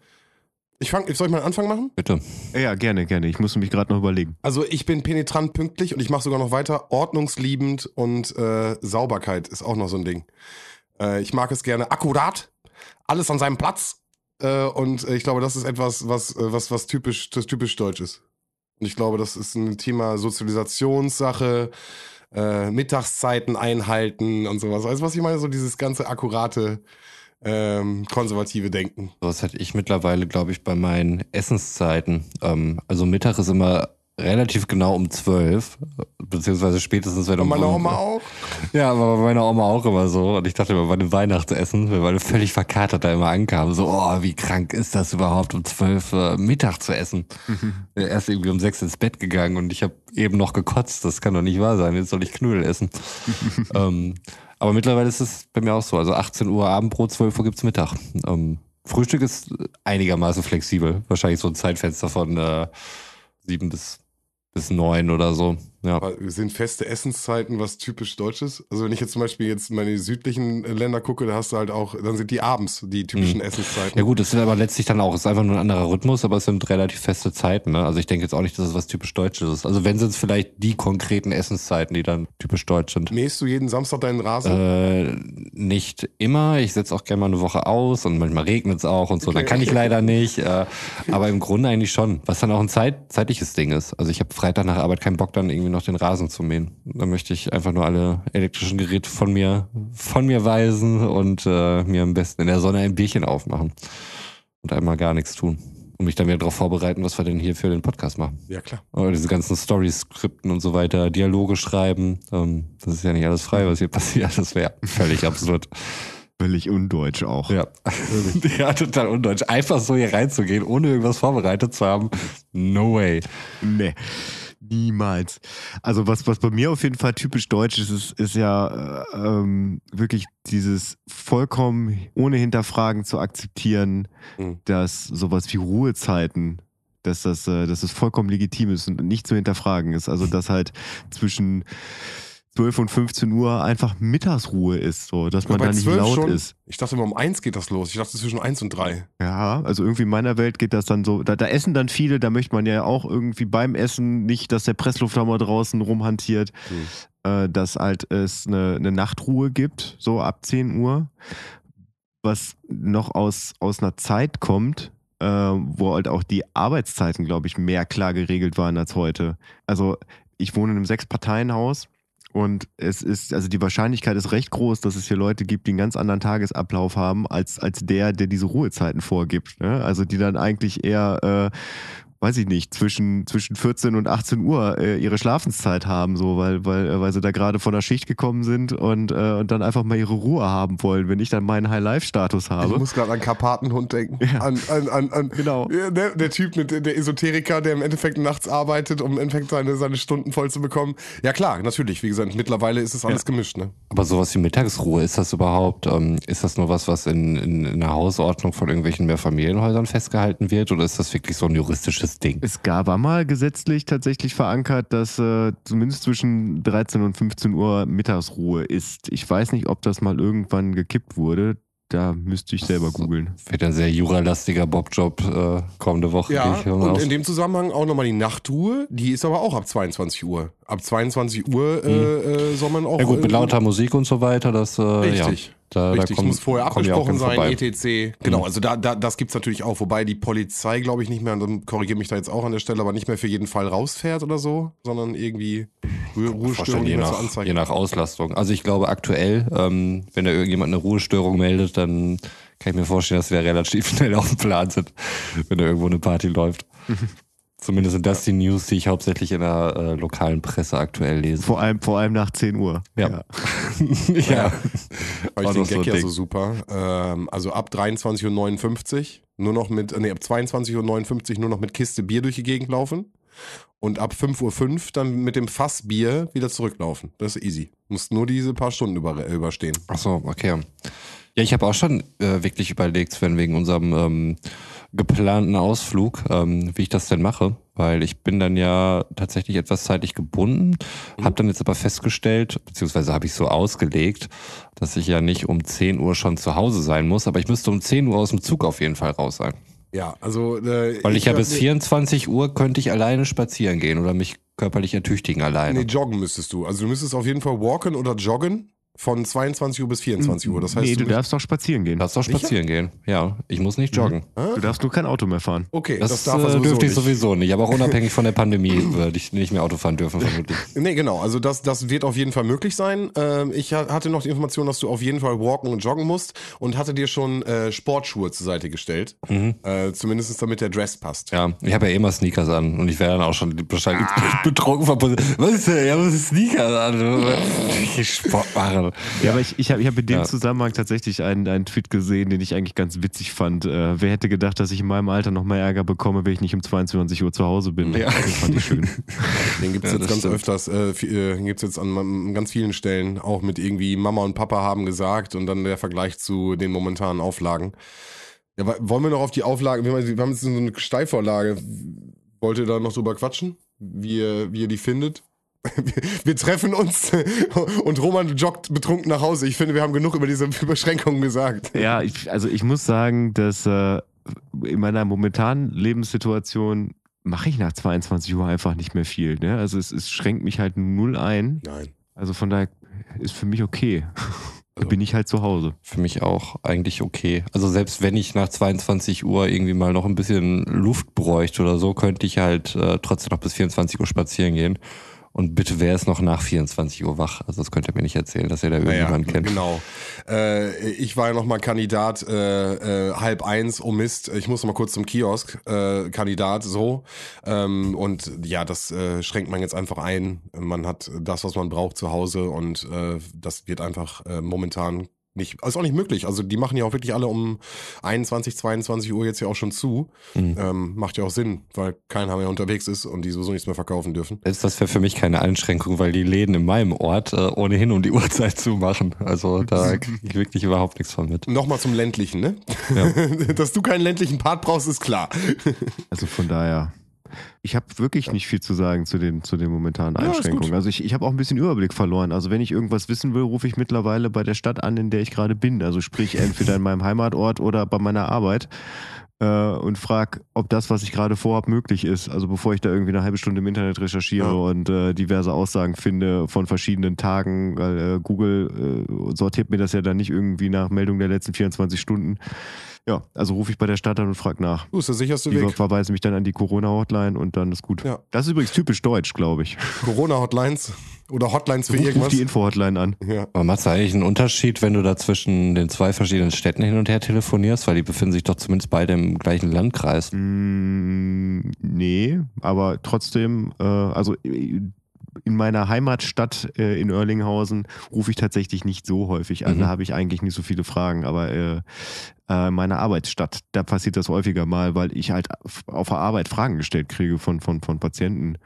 Ich fang, soll ich mal einen Anfang machen? Bitte. Ja, gerne, gerne. Ich muss mich gerade noch überlegen. Also ich bin penetrant pünktlich und ich mache sogar noch weiter ordnungsliebend und äh, Sauberkeit ist auch noch so ein Ding. Äh, ich mag es gerne akkurat, alles an seinem Platz äh, und äh, ich glaube, das ist etwas, was äh, was was typisch das typisch deutsch ist. Und ich glaube, das ist ein Thema Sozialisationssache, äh, Mittagszeiten einhalten und sowas. Also was ich meine, so dieses ganze akkurate ähm, konservative Denken. Das hätte ich mittlerweile, glaube ich, bei meinen Essenszeiten. Ähm, also Mittag ist immer relativ genau um zwölf, beziehungsweise spätestens wenn um meine um- Oma auch. Ja, aber bei meiner Oma auch immer so. Und ich dachte immer bei dem Weihnachtsessen, wenn meine völlig verkatert da immer ankam, so, oh, wie krank ist das überhaupt, um zwölf äh, Mittag zu essen? Ja, Erst irgendwie um sechs ins Bett gegangen und ich habe eben noch gekotzt. Das kann doch nicht wahr sein. Jetzt soll ich Knödel essen. ähm, aber mittlerweile ist es bei mir auch so. Also 18 Uhr Abendbrot, 12 Uhr gibt's Mittag. Ähm, Frühstück ist einigermaßen flexibel. Wahrscheinlich so ein Zeitfenster von äh, sieben bis, bis neun oder so. Ja. Aber sind feste Essenszeiten was typisch Deutsches? Also wenn ich jetzt zum Beispiel jetzt meine südlichen Länder gucke, da hast du halt auch, dann sind die abends die typischen Essenszeiten. Mhm. Ja gut, es sind aber letztlich dann auch, es ist einfach nur ein anderer Rhythmus, aber es sind relativ feste Zeiten. Ne? Also ich denke jetzt auch nicht, dass es was typisch Deutsches ist. Also wenn sind es vielleicht die konkreten Essenszeiten, die dann typisch deutsch sind. Mähst du jeden Samstag deinen Rasen? Äh, nicht immer. Ich setze auch gerne mal eine Woche aus und manchmal regnet es auch und so. Dann kann ich leider nicht. Äh, aber im Grunde eigentlich schon. Was dann auch ein Zeit, zeitliches Ding ist. Also ich habe Freitag nach Arbeit keinen Bock, dann irgendwie noch den Rasen zu mähen. Da möchte ich einfach nur alle elektrischen Geräte von mir, von mir weisen und äh, mir am besten in der Sonne ein Bierchen aufmachen. Und einmal gar nichts tun. Und mich dann wieder darauf vorbereiten, was wir denn hier für den Podcast machen. ja, klar. Oder diese ganzen Story-Skripten und so weiter, Dialoge schreiben. Ähm, das ist ja nicht alles frei, was hier passiert. Das wäre völlig absurd. Völlig undeutsch auch. Ja. ja, total undeutsch. Einfach so hier reinzugehen, ohne irgendwas vorbereitet zu haben. No way. Nee. Niemals. Also was, was bei mir auf jeden Fall typisch deutsch ist, ist, ist ja äh, ähm, wirklich dieses vollkommen ohne Hinterfragen zu akzeptieren, Mhm. dass sowas wie Ruhezeiten, dass das, äh, dass das vollkommen legitim ist und nicht zu hinterfragen ist. Also dass halt zwischen 12 und 15 Uhr einfach Mittagsruhe ist, so dass man Bei da nicht 12 laut schon? ist. Ich dachte immer um eins geht das los. Ich dachte zwischen eins und drei. Ja, also irgendwie in meiner Welt geht das dann so, da, da essen dann viele, da möchte man ja auch irgendwie beim Essen nicht, dass der Presslufthammer draußen rumhantiert, äh, dass halt es eine, eine Nachtruhe gibt, so ab 10 Uhr, was noch aus, aus einer Zeit kommt, äh, wo halt auch die Arbeitszeiten, glaube ich, mehr klar geregelt waren als heute. Also ich wohne in einem Sechs-Parteien-Haus und es ist, also die Wahrscheinlichkeit ist recht groß, dass es hier Leute gibt, die einen ganz anderen Tagesablauf haben, als, als der, der diese Ruhezeiten vorgibt. Ne? Also die dann eigentlich eher, äh, weiß ich nicht, zwischen, zwischen 14 und 18 Uhr äh, ihre Schlafenszeit haben, so, weil, weil, äh, weil sie da gerade von der Schicht gekommen sind und, äh, und dann einfach mal ihre Ruhe haben wollen, wenn ich dann meinen High-Life-Status Ich habe. muss gerade an Karpatenhund denken. Ja. An, an, an, an, Genau. Ja, Der, der Typ mit der Esoteriker, der im Endeffekt nachts arbeitet, um im Endeffekt seine, seine Stunden voll zu bekommen. Ja klar, natürlich. Wie gesagt, mittlerweile ist es alles gemischt. Ne? Aber sowas wie Mittagsruhe, ist das überhaupt, ähm, ist das nur was, was in, in, in der Hausordnung von irgendwelchen Mehrfamilienhäusern festgehalten wird oder ist das wirklich so ein juristisches Ding? Es gab war mal gesetzlich tatsächlich verankert, dass äh, zumindest zwischen 13 und 15 Uhr Mittagsruhe ist. Ich weiß nicht, ob das mal irgendwann gekippt wurde. Da müsste ich selber googeln. Wird ein sehr juralastiger Bobjob äh, kommende Woche. Ja, und aus. in dem Zusammenhang auch nochmal die Nachtruhe, die ist aber auch ab 22 Uhr. Ab 22 Uhr äh, äh, soll man auch. Mhm. ja gut, mit äh, lauter Musik und so weiter, das äh, Richtig. Ja, da, Richtig, da kommen, muss vorher abgesprochen sein, vorbei. etc. Genau, also da, da, das gibt's natürlich auch, wobei die Polizei, glaube ich, nicht mehr, und dann korrigiere mich da jetzt auch an der Stelle, aber nicht mehr für jeden Fall rausfährt oder so, sondern irgendwie Ruhe, Ruhestörung je nach, Anzeige. je nach Auslastung. Also ich glaube aktuell, ähm, wenn da irgendjemand eine Ruhestörung meldet, dann kann ich mir vorstellen, dass wir relativ schnell auf dem Plan sind, wenn da irgendwo eine Party läuft. Zumindest sind das die News, die ich hauptsächlich in der äh, lokalen Presse aktuell lese. Vor allem, vor allem nach 10 Uhr. Ja. ja. Aber War ich den so Gag ein ja so super. Ähm, also ab 23.59 Uhr nur noch mit, nee, ab 22.59 Uhr nur noch mit Kiste Bier durch die Gegend laufen. Und ab 5.05 Uhr dann mit dem Fass Bier wieder zurücklaufen. Das ist easy. Musst nur diese paar Stunden über, äh, überstehen. Ach so, okay. Ja, ich habe auch schon äh, wirklich überlegt, Sven, wegen unserem ähm, geplanten Ausflug, ähm, wie ich das denn mache, weil ich bin dann ja tatsächlich etwas zeitlich gebunden, habe dann jetzt aber festgestellt, beziehungsweise habe ich so ausgelegt, dass ich ja nicht um 10 Uhr schon zu Hause sein muss, aber ich müsste um 10 Uhr aus dem Zug auf jeden Fall raus sein. Ja, also. Äh, Weil ich ja bis nee, 24 Uhr könnte ich alleine spazieren gehen oder mich körperlich ertüchtigen alleine. Nee, joggen müsstest du. Also du müsstest auf jeden Fall walken oder joggen von 22 Uhr bis 24 Uhr. Das heißt, nee, du müsst- darfst doch spazieren gehen. Lass doch spazieren gehen. Ja, ich muss nicht joggen. Du darfst nur kein Auto mehr fahren. Okay, Das, das, darf äh, sowieso dürfte ich nicht. sowieso nicht, aber auch unabhängig von der Pandemie würde ich nicht mehr Auto fahren dürfen, vermutlich. Nee, genau. Also das, das wird auf jeden Fall möglich sein. Ähm, ich ha- hatte noch die Information, dass du auf jeden Fall walken und joggen musst und hatte dir schon äh, Sportschuhe zur Seite gestellt. Äh, zumindest damit der Dress passt. Ja, ich habe ja immer Sneakers an und ich wäre dann auch schon wahrscheinlich betrunken verbunden. Was ist denn? Ja, was ist Sneakers an? Ich Sport machen. Ja, aber ich, ich habe ich hab in dem Ja. Zusammenhang tatsächlich einen, einen Tweet gesehen, den ich eigentlich ganz witzig fand. Äh, wer hätte gedacht, dass ich in meinem Alter noch mehr Ärger bekomme, wenn ich nicht um 22 Uhr zu Hause bin? Ja. Den fand ich schön. Den gibt's Ja, jetzt das ganz stimmt. öfters, äh, äh, den gibt's jetzt an, an ganz vielen Stellen, auch mit irgendwie Mama und Papa haben gesagt und dann der Vergleich zu den momentanen Auflagen. Ja, wollen wir noch auf die Auflage, wir haben wir haben jetzt so eine Steilvorlage. Wollt ihr da noch drüber quatschen? Wie ihr, wie ihr die findet? Wir, treffen uns und Roman joggt betrunken nach Hause. Ich finde, wir haben genug über diese Beschränkungen gesagt. Ja, ich, also ich muss sagen, dass äh, in meiner momentanen Lebenssituation mache ich nach 22 Uhr einfach nicht mehr viel. Ne? Also es, es schränkt mich halt null ein. Nein. Also von daher ist für mich okay. Also- bin ich halt zu Hause. Für mich auch eigentlich okay. Also selbst wenn ich nach 22 Uhr irgendwie mal noch ein bisschen Luft bräuchte oder so, könnte ich halt äh, trotzdem noch bis 24 Uhr spazieren gehen. Und bitte wäre es noch nach 24 Uhr wach. Also das könnt ihr mir nicht erzählen, dass ihr da irgendjemanden kennt. genau. Äh, ich war ja noch mal Kandidat äh, äh, halb eins, oh Mist, ich muss noch mal kurz zum Kiosk, äh, Kandidat so. Ähm, und ja, das äh, schränkt man jetzt einfach ein. Man hat das, was man braucht zu Hause und äh, das wird einfach momentan nicht, ist auch nicht möglich. Also die machen ja auch wirklich alle um 21, 22 Uhr jetzt ja auch schon zu. Mhm. Ähm, macht ja auch Sinn, weil keiner mehr unterwegs ist und die sowieso nichts mehr verkaufen dürfen. Ist das wäre für mich keine Einschränkung, weil die Läden in meinem Ort äh, ohnehin um die Uhrzeit zumachen. Also da kriege ich wirklich überhaupt nichts von mit. Nochmal zum ländlichen, ne? Ja. Dass du keinen ländlichen Part brauchst, ist klar. Also von daher. Ich habe wirklich nicht viel zu sagen zu den, zu den momentanen Ja, Einschränkungen. gut. also ich, ich habe auch ein bisschen Überblick verloren. Also wenn ich irgendwas wissen will, rufe ich mittlerweile bei der Stadt an, in der ich gerade bin. Also sprich entweder in meinem Heimatort oder bei meiner Arbeit äh, und frage, ob das, was ich gerade vorhabe, möglich ist. Also bevor ich da irgendwie eine halbe Stunde im Internet recherchiere Ja. und äh, diverse Aussagen finde von verschiedenen Tagen. Weil, äh, Google äh, sortiert mir das ja dann nicht irgendwie nach Meldung der letzten 24 Stunden. Ja, also rufe ich bei der Stadt an und frage nach. Du, ist der sicherste Die Weg. verweisen mich dann an die Corona-Hotline und dann ist gut. Ja. Das ist übrigens typisch deutsch, glaube ich. Corona-Hotlines oder Hotlines für Ruf, ruf irgendwas. die Info-Hotline an. Ja. Aber macht es eigentlich einen Unterschied, wenn du da zwischen den zwei verschiedenen Städten hin und her telefonierst? Weil die befinden sich doch zumindest beide im gleichen Landkreis. Mm, nee, aber trotzdem, äh, also äh, in meiner Heimatstadt äh, in Oerlinghausen rufe ich tatsächlich nicht so häufig an. Mhm. Da habe ich eigentlich nicht so viele Fragen. Aber äh, äh, meine Arbeitsstadt, da passiert das häufiger mal, weil ich halt auf der Arbeit Fragen gestellt kriege von, von, von Patienten.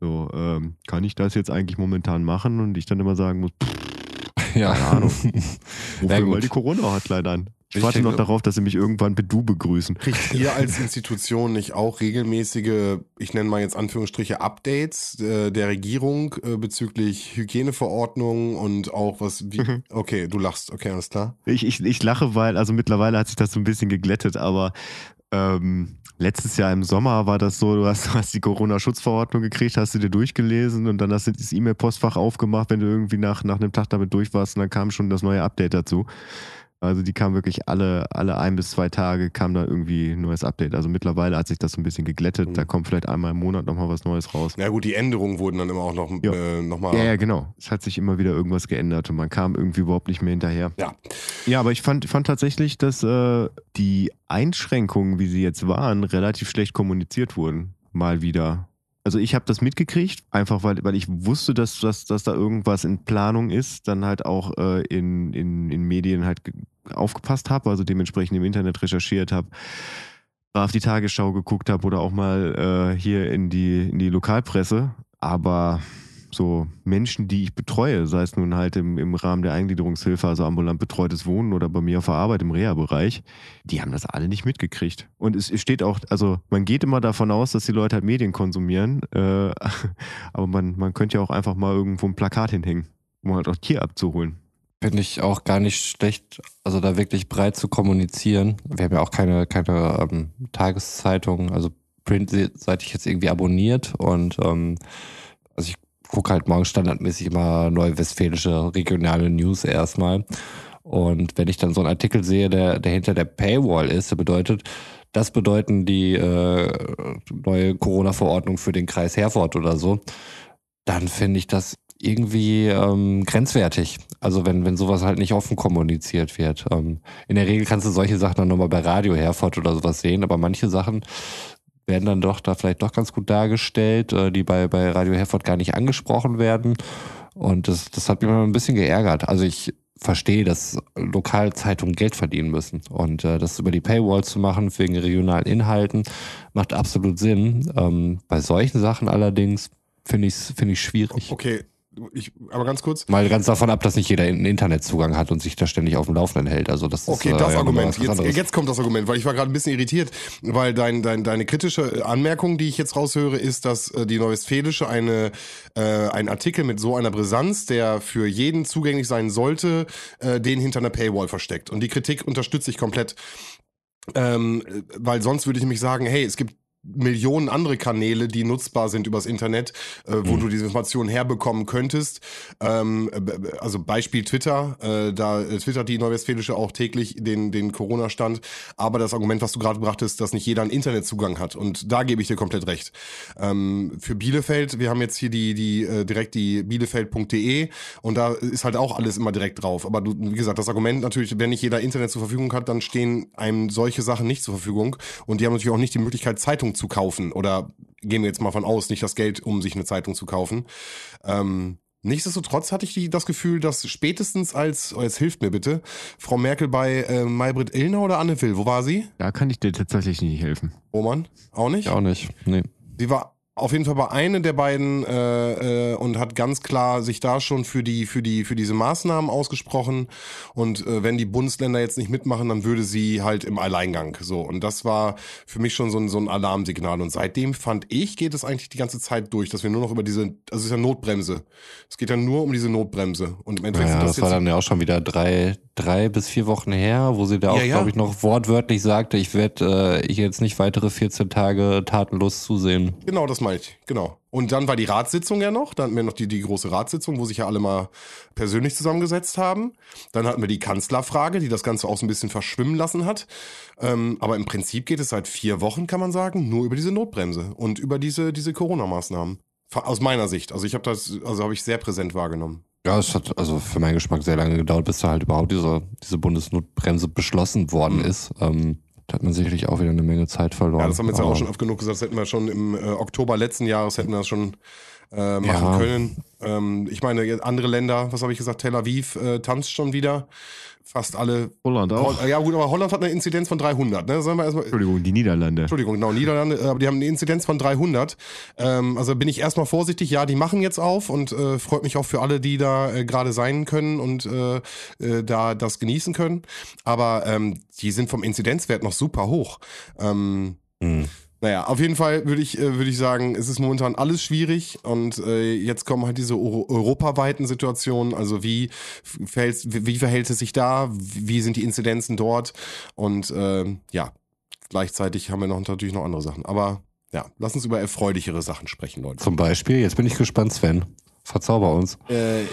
So, ähm, kann ich das jetzt eigentlich momentan machen? Und ich dann immer sagen muss, pff, Ja. keine Ahnung. Ruf Ja, mir mal die Corona-Hotline an. Ich Ich warte denke- noch darauf, dass sie mich irgendwann mit Du begrüßen. Kriegt ihr als Institution nicht auch regelmäßige, ich nenne mal jetzt Anführungsstriche, Updates äh, der Regierung äh, bezüglich Hygieneverordnungen und auch was wie. Mhm. Okay, du lachst, okay, alles klar. Ich, ich, ich lache, weil, also mittlerweile hat sich das so ein bisschen geglättet, aber ähm, letztes Jahr im Sommer war das so, du hast, du hast die Corona-Schutzverordnung gekriegt, hast du dir durchgelesen und dann hast du das E-Mail-Postfach aufgemacht, wenn du irgendwie nach, nach einem Tag damit durch warst und dann kam schon das neue Update dazu. Also die kam wirklich alle, alle ein bis zwei Tage kam da irgendwie ein neues Update. Also mittlerweile hat sich das so ein bisschen geglättet. Mhm. Da kommt vielleicht einmal im Monat nochmal was Neues raus. Na gut, die Änderungen wurden dann immer auch noch, Ja. äh, noch mal. Ja, ja, genau. Es hat sich immer wieder irgendwas geändert und man kam irgendwie überhaupt nicht mehr hinterher. Ja. Ja, aber ich fand, fand tatsächlich, dass äh, die Einschränkungen, wie sie jetzt waren, relativ schlecht kommuniziert wurden. Mal wieder. Also ich habe das mitgekriegt, einfach weil, weil ich wusste, dass, dass, dass da irgendwas in Planung ist, dann halt auch äh, in, in, in Medien halt aufgepasst habe, also dementsprechend im Internet recherchiert habe, auf die Tagesschau geguckt habe oder auch mal äh, hier in die, in die Lokalpresse. Aber so Menschen, die ich betreue, sei es nun halt im, im Rahmen der Eingliederungshilfe, also ambulant betreutes Wohnen oder bei mir auf der Arbeit im Reha-Bereich, die haben das alle nicht mitgekriegt. Und es, es steht auch, also man geht immer davon aus, dass die Leute halt Medien konsumieren, äh, aber man, man könnte ja auch einfach mal irgendwo ein Plakat hinhängen, um halt auch Tier abzuholen. Finde ich auch gar nicht schlecht, also da wirklich breit zu kommunizieren. Wir haben ja auch keine, keine ähm, Tageszeitung, also Print-seitig jetzt irgendwie abonniert und ähm, also ich gucke halt morgens standardmäßig immer neue westfälische regionale News erstmal. Und wenn ich dann so einen Artikel sehe, der, der hinter der Paywall ist, der bedeutet, das bedeuten die äh, neue Corona-Verordnung für den Kreis Herford oder so, dann finde ich das irgendwie ähm, grenzwertig. Also wenn, wenn sowas halt nicht offen kommuniziert wird. Ähm, in der Regel kannst du solche Sachen dann nochmal bei Radio Herford oder sowas sehen, aber manche Sachen werden dann doch da vielleicht doch ganz gut dargestellt, äh, die bei, bei Radio Herford gar nicht angesprochen werden. Und das, das hat mich mal ein bisschen geärgert. Also ich verstehe, dass Lokalzeitungen Geld verdienen müssen. Und äh, das über die Paywall zu machen wegen regionalen Inhalten macht absolut Sinn. Ähm, bei solchen Sachen allerdings finde ich es find ich schwierig. Okay, ich, aber ganz kurz. Mal ganz davon ab, dass nicht jeder einen Internetzugang hat und sich da ständig auf dem Laufenden hält. Also das Okay, ist, äh, das ja nochmal Argument. was Jetzt, jetzt kommt das Argument, weil ich war gerade ein bisschen irritiert, weil dein, dein, deine kritische Anmerkung, die ich jetzt raushöre, ist, dass äh, die Neuwestfälische eine, äh, ein Artikel mit so einer Brisanz, der für jeden zugänglich sein sollte, äh, den hinter einer Paywall versteckt. Und die Kritik unterstütze ich komplett. Ähm, äh, weil sonst würde ich nämlich sagen, hey, es gibt Millionen andere Kanäle, die nutzbar sind übers Internet, äh, wo Mhm. du diese Informationen herbekommen könntest. Ähm, äh, also Beispiel Twitter, äh, da äh, twittert die Neuwestfälische auch täglich den, den Corona-Stand. Aber das Argument, was du gerade brachtest, dass nicht jeder einen Internetzugang hat. Und da gebe ich dir komplett recht. Ähm, für Bielefeld, wir haben jetzt hier die, die äh, direkt die bielefeld.de und da ist halt auch alles immer direkt drauf. Aber du, wie gesagt, das Argument natürlich, wenn nicht jeder Internet zur Verfügung hat, dann stehen einem solche Sachen nicht zur Verfügung. Und die haben natürlich auch nicht die Möglichkeit, Zeitung zu kaufen. Oder gehen wir jetzt mal von aus, nicht das Geld, um sich eine Zeitung zu kaufen. Ähm, Nichtsdestotrotz hatte ich die, das Gefühl, dass spätestens als, oh, jetzt hilft mir bitte, Frau Merkel bei äh, Maybrit Illner oder Anne Will, wo war sie? Da kann ich dir tatsächlich nicht helfen. Roman? Auch nicht? Ich auch nicht. Nee. Sie war auf jeden Fall bei einer der beiden äh, äh, und hat ganz klar sich da schon für die für die für diese Maßnahmen ausgesprochen und äh, wenn die Bundesländer jetzt nicht mitmachen, dann würde sie halt im Alleingang so und das war für mich schon so ein so ein Alarmsignal und seitdem fand ich geht es eigentlich die ganze Zeit durch, dass wir nur noch über diese also es ist ja Notbremse. Es geht ja nur um diese Notbremse und im Endeffekt Ja, sind das, das, war dann ja auch schon wieder drei, drei bis vier Wochen her, wo sie da auch, Ja, ja. glaube ich, noch wortwörtlich sagte, ich werde äh, ich jetzt nicht weitere 14 Tage tatenlos zusehen. Genau, das meine ich. Genau. Und dann war die Ratssitzung ja noch. Dann hatten wir noch die, die große Ratssitzung, wo sich ja alle mal persönlich zusammengesetzt haben. Dann hatten wir die Kanzlerfrage, die das Ganze auch so ein bisschen verschwimmen lassen hat. Ähm, aber im Prinzip geht es seit vier Wochen, kann man sagen, nur über diese Notbremse und über diese, diese Corona-Maßnahmen. Aus meiner Sicht. Also ich habe das, also habe ich sehr präsent wahrgenommen. Ja, es hat also für meinen Geschmack sehr lange gedauert, bis da halt überhaupt diese, diese Bundesnotbremse beschlossen worden Mhm. ist. Ähm, da hat man sicherlich auch wieder eine Menge Zeit verloren. Ja, das haben wir jetzt ja auch schon oft genug gesagt. Das hätten wir schon im äh, Oktober letzten Jahres hätten wir das schon äh, machen Ja. können. Ähm, ich meine, andere Länder, was habe ich gesagt, Tel Aviv äh, tanzt schon wieder. Fast alle. Holland auch. Ja gut, aber Holland hat eine Inzidenz von 300. Ne? Sollen wir erstmal, Entschuldigung, die Niederlande. Entschuldigung, genau, Niederlande, äh, aber die haben eine Inzidenz von 300. Ähm, also bin ich erstmal vorsichtig. Ja, die machen jetzt auf und äh, freut mich auch für alle, die da äh, gerade sein können und äh, äh, da das genießen können. Aber ähm, die sind vom Inzidenzwert noch super hoch. Ähm, Hm. Naja, auf jeden Fall würde ich, äh, würde ich sagen, es ist momentan alles schwierig und äh, jetzt kommen halt diese Euro europaweiten Situationen. Also wie verhält, wie verhält es sich da? Wie sind die Inzidenzen dort? Und ähm, ja, gleichzeitig haben wir noch natürlich noch andere Sachen. Aber ja, lass uns über erfreulichere Sachen sprechen, Leute. Zum Beispiel, jetzt bin ich gespannt, Sven. Verzauber uns. Äh,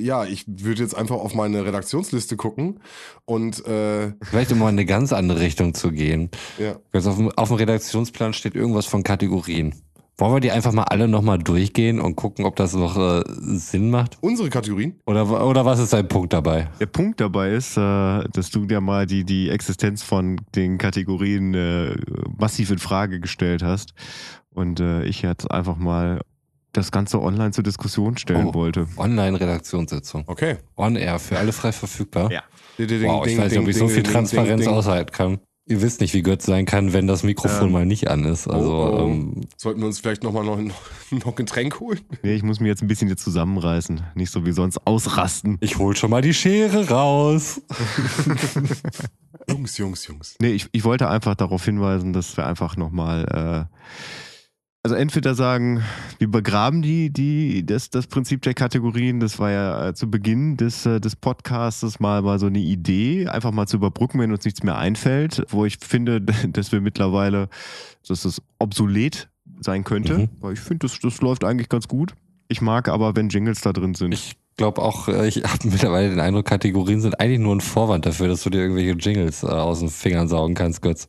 ja, ich würde jetzt einfach auf meine Redaktionsliste gucken und äh, Vielleicht um mal in eine ganz andere Richtung zu gehen. ja. Also auf, dem, auf dem Redaktionsplan steht irgendwas von Kategorien. Wollen wir die einfach mal alle nochmal durchgehen und gucken, ob das noch äh, Sinn macht? unsere Kategorien. Oder, oder was ist dein Punkt dabei? Der Punkt dabei ist, äh, dass du dir mal die, die Existenz von den Kategorien äh, massiv in Frage gestellt hast. Und äh, ich jetzt einfach mal das Ganze online zur Diskussion stellen Oh. wollte. Online-Redaktionssitzung. Okay. On Air, für alle frei verfügbar. Ja. Wow, ich ding, weiß nicht, ob ding, ich so viel ding, Transparenz aushalten kann. Ihr wisst nicht, wie Götz sein kann, wenn das Mikrofon Ähm. mal nicht an ist. Also, Oh, oh. Ähm, Sollten wir uns vielleicht nochmal noch, noch ein Getränk holen? Nee, ich muss mich jetzt ein bisschen jetzt zusammenreißen. Nicht so wie sonst ausrasten. ich hol schon mal die Schere raus. Jungs, Jungs, Jungs. Nee, ich, ich wollte einfach darauf hinweisen, dass wir einfach nochmal, äh, also entweder sagen, wir begraben die, die, das, das Prinzip der Kategorien, das war ja äh, zu Beginn des, äh, des Podcasts mal, mal so eine Idee, einfach mal zu überbrücken, wenn uns nichts mehr einfällt, wo ich finde, dass wir mittlerweile, dass es obsolet sein könnte, Mhm. weil ich finde, das, das läuft eigentlich ganz gut. Ich mag aber, wenn Jingles da drin sind. Ich glaube auch, äh, ich habe mittlerweile den Eindruck, Kategorien sind eigentlich nur ein Vorwand dafür, dass du dir irgendwelche Jingles aus den Fingern saugen kannst, Götz.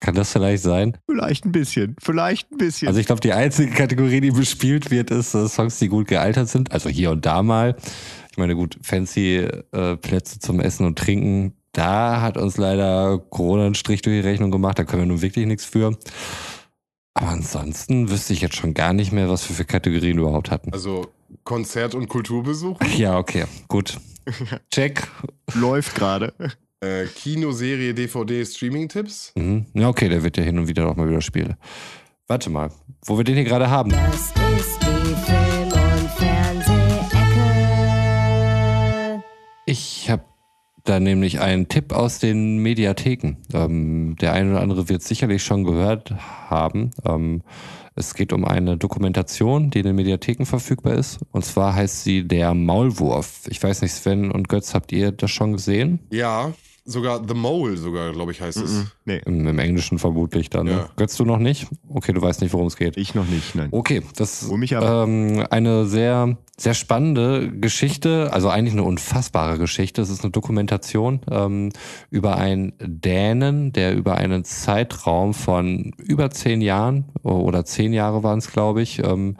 Kann das vielleicht sein? vielleicht ein bisschen, vielleicht ein bisschen. Also ich glaube, die einzige Kategorie, die bespielt wird, ist äh, Songs, die gut gealtert sind. Also hier und da mal. Ich meine, gut, fancy äh, Plätze zum Essen und Trinken, da hat uns leider Corona einen Strich durch die Rechnung gemacht. Da können wir nun wirklich nichts für. Aber ansonsten wüsste ich jetzt schon gar nicht mehr, was wir für Kategorien überhaupt hatten. Also Konzert- und Kulturbesuch, Ja, okay, gut. Check. läuft gerade. Äh, Kinoserie, DVD, Streaming-Tipps. Mhm. Ja, okay, der wird ja hin und wieder auch mal wieder spielen. Warte mal, wo wir den hier gerade haben. Das ist die Film- und Ich habe da nämlich einen Tipp aus den Mediatheken. Ähm, der eine oder andere wird sicherlich schon gehört haben. Ähm, es geht um eine Dokumentation, die in den Mediatheken verfügbar ist. Und zwar heißt sie Der Maulwurf. Ich weiß nicht, Sven und Götz, habt ihr das schon gesehen? Ja, sogar The Mole, sogar, glaube ich, heißt es. Nee, Im, im Englischen vermutlich dann. Ne? Ja. Götz, du noch nicht? Okay, du weißt nicht, worum es geht. ich noch nicht, nein. Okay, das ab. ähm, eine sehr, sehr spannende Geschichte, also eigentlich eine unfassbare Geschichte. Es ist eine Dokumentation ähm, über einen Dänen, der über einen Zeitraum von über zehn Jahren oder zehn Jahre waren es, glaube ich, ähm,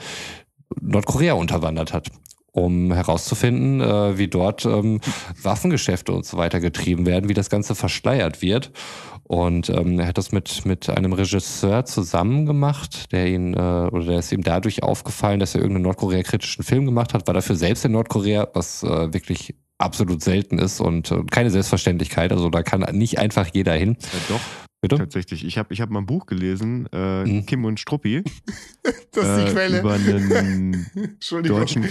Nordkorea unterwandert hat. Um herauszufinden, äh, wie dort ähm, Waffengeschäfte und so weiter getrieben werden, wie das Ganze verschleiert wird. Und ähm, er hat das mit, mit einem Regisseur zusammen gemacht, der ihn, äh, oder der ist ihm dadurch aufgefallen, dass er irgendeinen Nordkorea-kritischen Film gemacht hat, war dafür selbst in Nordkorea, was äh, wirklich absolut selten ist und äh, keine Selbstverständlichkeit. Also da kann nicht einfach jeder hin. Ja, doch, Bitte? tatsächlich. Ich habe ich hab mal ein Buch gelesen, äh, Mhm. Kim und Struppi. Das ist die äh, Quelle. Über einen deutschen,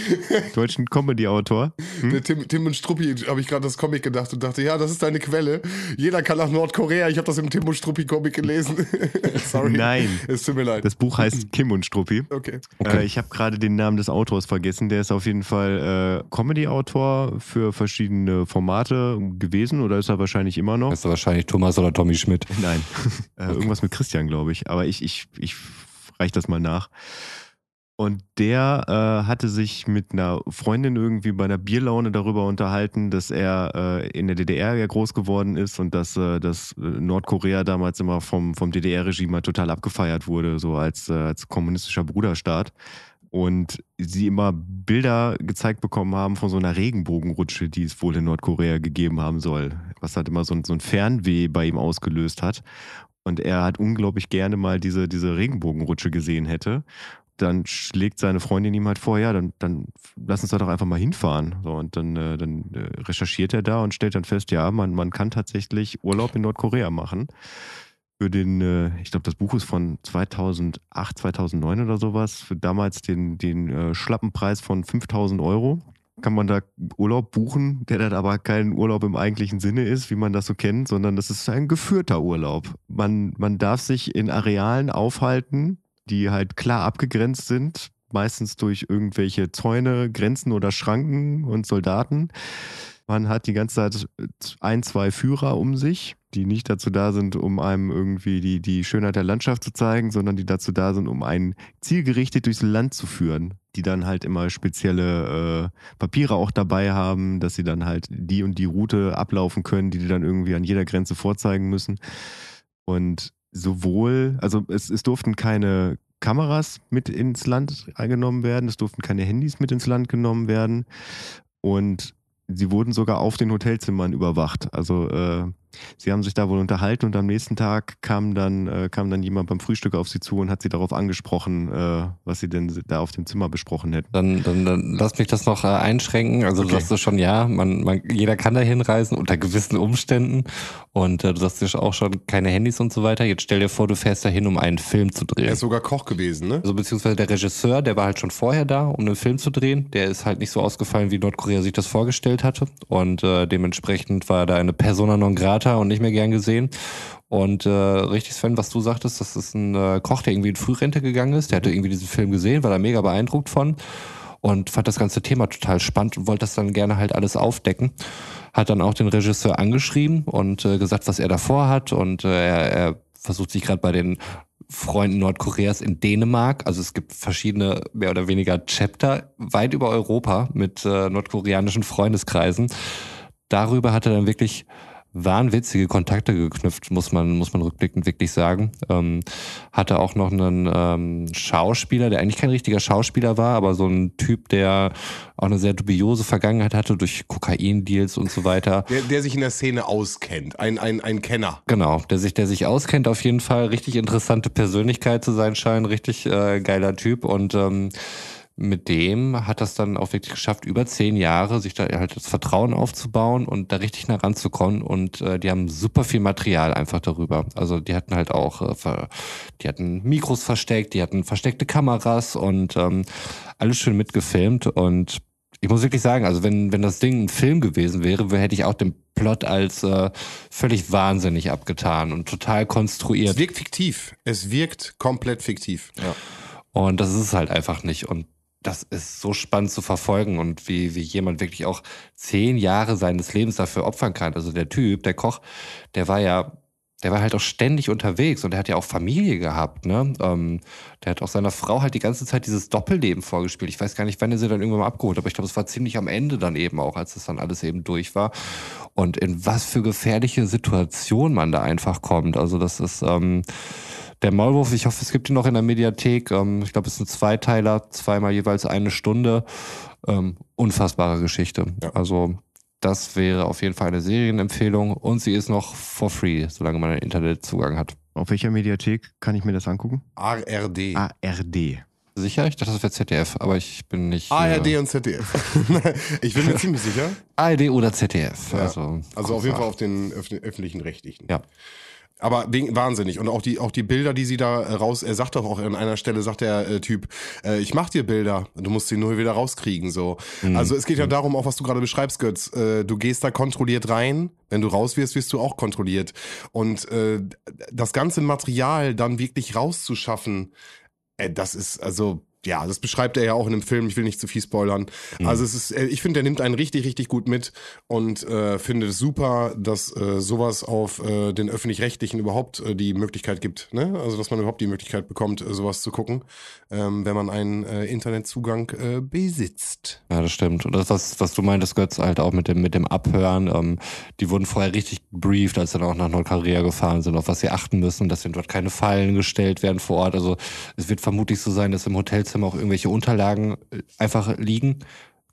deutschen Comedy-Autor. Hm? Der Tim, Tim und Struppi habe ich gerade das Comic gedacht und dachte, ja, das ist deine Quelle. Jeder kann nach Nordkorea. Ich habe das im Tim und Struppi Comic gelesen. Sorry. Nein. Es tut mir leid. Das Buch heißt Kim und Struppi. okay. Okay. Äh, ich habe gerade den Namen des Autors vergessen. Der ist auf jeden Fall äh, Comedy-Autor für verschiedene Formate gewesen oder ist er wahrscheinlich immer noch? Das ist wahrscheinlich Thomas oder Tommy Schmidt. Nein, äh, irgendwas mit Christian, glaube ich. Aber ich, ich, ich reich das mal nach. Und der äh, hatte sich mit einer Freundin irgendwie bei einer Bierlaune darüber unterhalten, dass er äh, in der DDR ja groß geworden ist und dass, äh, dass äh, Nordkorea damals immer vom, vom DDR-Regime halt total abgefeiert wurde, so als, äh, als kommunistischer Bruderstaat. Und sie immer Bilder gezeigt bekommen haben von so einer Regenbogenrutsche, die es wohl in Nordkorea gegeben haben soll. Was halt immer so ein, so ein Fernweh bei ihm ausgelöst hat. Und er hat unglaublich gerne mal diese, diese Regenbogenrutsche gesehen hätte. Dann schlägt seine Freundin ihm halt vor, ja, dann, dann lass uns da doch einfach mal hinfahren. So, und dann, äh, dann äh, recherchiert er da und stellt dann fest, ja, man, man kann tatsächlich Urlaub in Nordkorea machen. Für den, äh, ich glaube, das Buch ist von 2008, 2009 oder sowas, für damals den, den äh, schlappen Preis von 5000 Euro kann man da Urlaub buchen, der dann aber kein Urlaub im eigentlichen Sinne ist, wie man das so kennt, sondern das ist ein geführter Urlaub. Man, man darf sich in Arealen aufhalten, die halt klar abgegrenzt sind, meistens durch irgendwelche Zäune, Grenzen oder Schranken und Soldaten. Man hat die ganze Zeit ein, zwei Führer um sich, die nicht dazu da sind, um einem irgendwie die, die Schönheit der Landschaft zu zeigen, sondern die dazu da sind, um einen zielgerichtet durchs Land zu führen, die dann halt immer spezielle äh, Papiere auch dabei haben, dass sie dann halt die und die Route ablaufen können, die die dann irgendwie an jeder Grenze vorzeigen müssen. Und sowohl, also es, es durften keine Kameras mit ins Land eingenommen werden, es durften keine Handys mit ins Land genommen werden und sie wurden sogar auf den Hotelzimmern überwacht. Also äh, sie haben sich da wohl unterhalten und am nächsten Tag kam dann, äh, kam dann jemand beim Frühstück auf sie zu und hat sie darauf angesprochen, äh, was sie denn da auf dem Zimmer besprochen hätten. Dann, dann, dann lass mich das noch äh, einschränken. Also du Okay. sagst du schon, ja, man, man, jeder kann da hinreisen unter gewissen Umständen. Und äh, du sagst ja auch schon, keine Handys und so weiter. Jetzt stell dir vor, du fährst da hin, um einen Film zu drehen. Er ist sogar Koch gewesen, ne? Also beziehungsweise der Regisseur, der war halt schon vorher da, um einen Film zu drehen. Der ist halt nicht so ausgefallen, wie Nordkorea sich das vorgestellt hatte. Und äh, dementsprechend war da eine Persona non grata und nicht mehr gern gesehen. Und äh, richtig, Sven, was du sagtest, das ist ein äh, Koch, der irgendwie in Frührente gegangen ist. Der hatte irgendwie diesen Film gesehen, war da mega beeindruckt von und fand das ganze Thema total spannend und wollte das dann gerne halt alles aufdecken. Hat dann auch den Regisseur angeschrieben und äh, gesagt, was er davor hat. Und äh, er, er versucht sich gerade bei den Freunden Nordkoreas in Dänemark. Also es gibt verschiedene, mehr oder weniger Chapter weit über Europa mit äh, nordkoreanischen Freundeskreisen. Darüber hat er dann wirklich wahnwitzige Kontakte geknüpft, muss man, muss man rückblickend wirklich sagen. Ähm, hatte auch noch einen ähm, Schauspieler, der eigentlich kein richtiger Schauspieler war, aber so ein Typ, der auch eine sehr dubiose Vergangenheit hatte durch Kokain-Deals und so weiter. Der, der sich in der Szene auskennt. Ein, ein, ein Kenner. Genau, der sich, der sich auskennt, auf jeden Fall richtig interessante Persönlichkeit zu sein scheint, richtig äh, geiler Typ und ähm, mit dem hat das dann auch wirklich geschafft, über zehn Jahre sich da halt das Vertrauen aufzubauen und da richtig nah ranzukommen. Und äh, die haben super viel Material einfach darüber. Also die hatten halt auch, äh, die hatten Mikros versteckt, die hatten versteckte Kameras und ähm, alles schön mitgefilmt. Und ich muss wirklich sagen, also wenn, wenn das Ding ein Film gewesen wäre, hätte ich auch den Plot als äh, völlig wahnsinnig abgetan und total Es konstruiert. wirkt fiktiv. Es wirkt komplett fiktiv. Ja. Und das ist es halt einfach nicht. Und das ist so spannend zu verfolgen und wie, wie jemand wirklich auch zehn Jahre seines Lebens dafür opfern kann. Also der Typ, der Koch, der war ja, der war halt auch ständig unterwegs und der hat ja auch Familie gehabt, ne? Ähm, der hat auch seiner Frau halt die ganze Zeit dieses Doppelleben vorgespielt. Ich weiß gar nicht, wann er sie dann irgendwann mal abgeholt, aber ich glaube, es war ziemlich am Ende dann eben auch, als das dann alles eben durch war. Und in was für gefährliche Situationen man da einfach kommt. Also das ist, ähm, der Maulwurf, ich hoffe, es gibt ihn noch in der Mediathek. Ähm, ich glaube, es sind Zweiteiler, zweimal jeweils eine Stunde. Ähm, unfassbare Geschichte. Ja. Also das wäre auf jeden Fall eine Serienempfehlung und sie ist noch for free, solange man einen Internetzugang hat. Auf welcher Mediathek kann ich mir das angucken? ARD. ARD. Sicher? Ich dachte, das wäre ZDF, aber ich bin nicht. ARD äh, und ZDF. ich bin mir ziemlich sicher. ARD oder ZDF. Ja. Also, Also auf jeden Fall auf den öff- öffentlichen Rechtlichen. Ja. Aber wahnsinnig. Und auch die, auch die Bilder, die sie da äh, raus, er sagt doch auch an einer Stelle, sagt der äh, Typ, äh, ich mach dir Bilder, du musst sie nur wieder rauskriegen. so. Also es geht ja darum, auch was du gerade beschreibst, Götz. Äh, du gehst da kontrolliert rein, wenn du raus wirst, wirst du auch kontrolliert. Und äh, das ganze Material dann wirklich rauszuschaffen, äh, das ist, also, ja, das beschreibt er ja auch in dem Film. Ich will nicht zu viel spoilern. Also es ist, äh, ich finde, der nimmt einen richtig, richtig gut mit und äh, finde es super, dass äh, sowas auf äh, den öffentlich-rechtlichen überhaupt äh, die Möglichkeit gibt. Ne? Also dass man überhaupt die Möglichkeit bekommt, äh, sowas zu gucken, ähm, wenn man einen äh, Internetzugang äh, besitzt. Ja, das stimmt. Und das, was, was du meintest, Götz, halt auch mit dem, mit dem Abhören, ähm, die wurden vorher richtig gebrieft, als sie dann auch nach Nordkorea gefahren sind, auf was sie achten müssen, dass dort keine Fallen gestellt werden vor Ort. Also es wird vermutlich so sein, dass im Hotelzimmer auch irgendwelche Unterlagen äh, einfach liegen.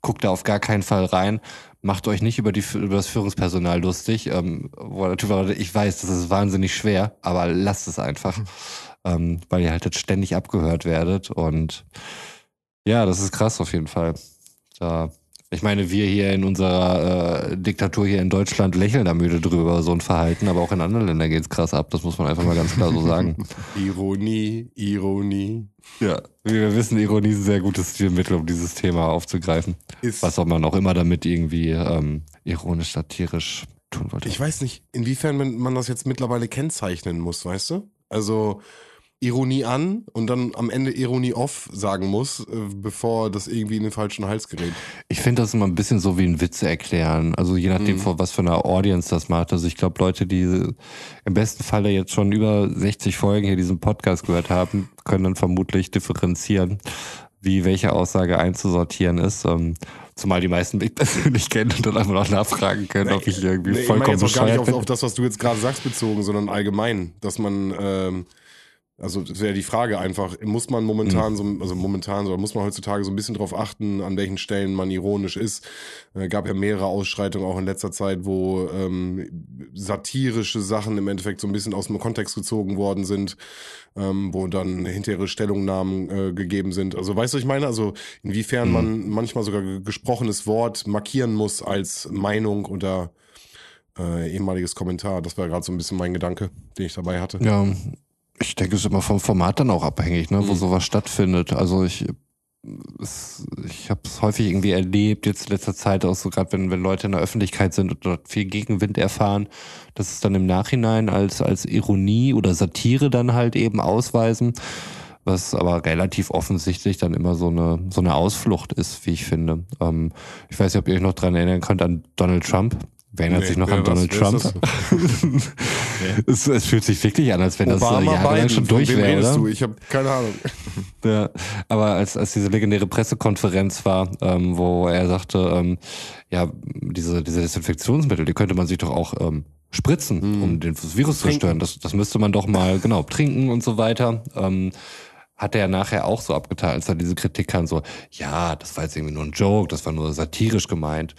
Guckt da auf gar keinen Fall rein. Macht euch nicht über, die, über das Führungspersonal lustig. Ähm, ich weiß, das ist wahnsinnig schwer, aber lasst es einfach. Ähm, weil ihr halt jetzt ständig abgehört werdet. Und ja, das ist krass auf jeden Fall. Da, ich meine, wir hier in unserer äh, Diktatur hier in Deutschland lächeln da müde drüber, so ein Verhalten, aber auch in anderen Ländern geht's krass ab. Das muss man einfach mal ganz klar so sagen. Ironie, Ironie. ja, wie wir wissen, Ironie ist ein sehr gutes Stilmittel, um dieses Thema aufzugreifen. Ist, Was auch man auch immer damit irgendwie ähm, ironisch, satirisch tun wollte. ich weiß nicht, inwiefern man man das jetzt mittlerweile kennzeichnen muss, weißt du? Also Ironie an und dann am Ende Ironie off sagen muss, äh, bevor das irgendwie in den falschen Hals gerät. Ich finde das immer ein bisschen so wie ein Witze erklären. Also je nachdem, Mhm. vor was für einer Audience das macht. Also ich glaube, Leute, die im besten Falle jetzt schon über 60 Folgen hier diesen Podcast gehört haben, können dann vermutlich differenzieren, wie welche Aussage einzusortieren ist. Ähm, Zumal die meisten mich persönlich kennen und dann einfach noch nachfragen können, ob ich irgendwie Nee, ich meine vollkommen jetzt auch gar nicht auf, auf das, was du jetzt gerade sagst, bezogen, sondern allgemein, dass man, ähm, also das wäre die Frage einfach, muss man momentan so, also momentan so, muss man heutzutage so ein bisschen drauf achten, an welchen Stellen man ironisch ist. Äh, gab ja mehrere Ausschreitungen auch in letzter Zeit, wo ähm, satirische Sachen im Endeffekt so ein bisschen aus dem Kontext gezogen worden sind, ähm, wo dann hinterher Stellungnahmen äh, gegeben sind. Also weißt du, was ich meine? Also inwiefern man manchmal sogar ge- gesprochenes Wort markieren muss als Meinung oder äh, ehemaliges Kommentar. Das war gerade so ein bisschen mein Gedanke, den ich dabei hatte. Ja, ich denke, es ist immer vom Format dann auch abhängig, ne, wo Mhm. sowas stattfindet. Also ich, ich habe es häufig irgendwie erlebt, jetzt in letzter Zeit auch so gerade, wenn, wenn Leute in der Öffentlichkeit sind und dort viel Gegenwind erfahren, dass es dann im Nachhinein als, als Ironie oder Satire dann halt eben ausweisen, was aber relativ offensichtlich dann immer so eine, so eine Ausflucht ist, wie ich finde. Ähm, ich weiß nicht, ob ihr euch noch dran erinnern könnt an Donald Trump. Wer erinnert Nee, sich noch an Donald Trump? ist es, es fühlt sich wirklich an, als wenn das äh, jahrelang schon durch wäre, redest du? Ich habe keine Ahnung. Ja, aber als, als diese legendäre Pressekonferenz war, ähm, wo er sagte, ähm, ja, diese, diese Desinfektionsmittel, die könnte man sich doch auch ähm, spritzen, um den Virus zu Trinken. stören. Das, das müsste man doch mal, genau, trinken und so weiter. Ähm, hat er ja nachher auch so abgetan, als er diese Kritik kam, so, ja, das war jetzt irgendwie nur ein Joke, das war nur satirisch gemeint.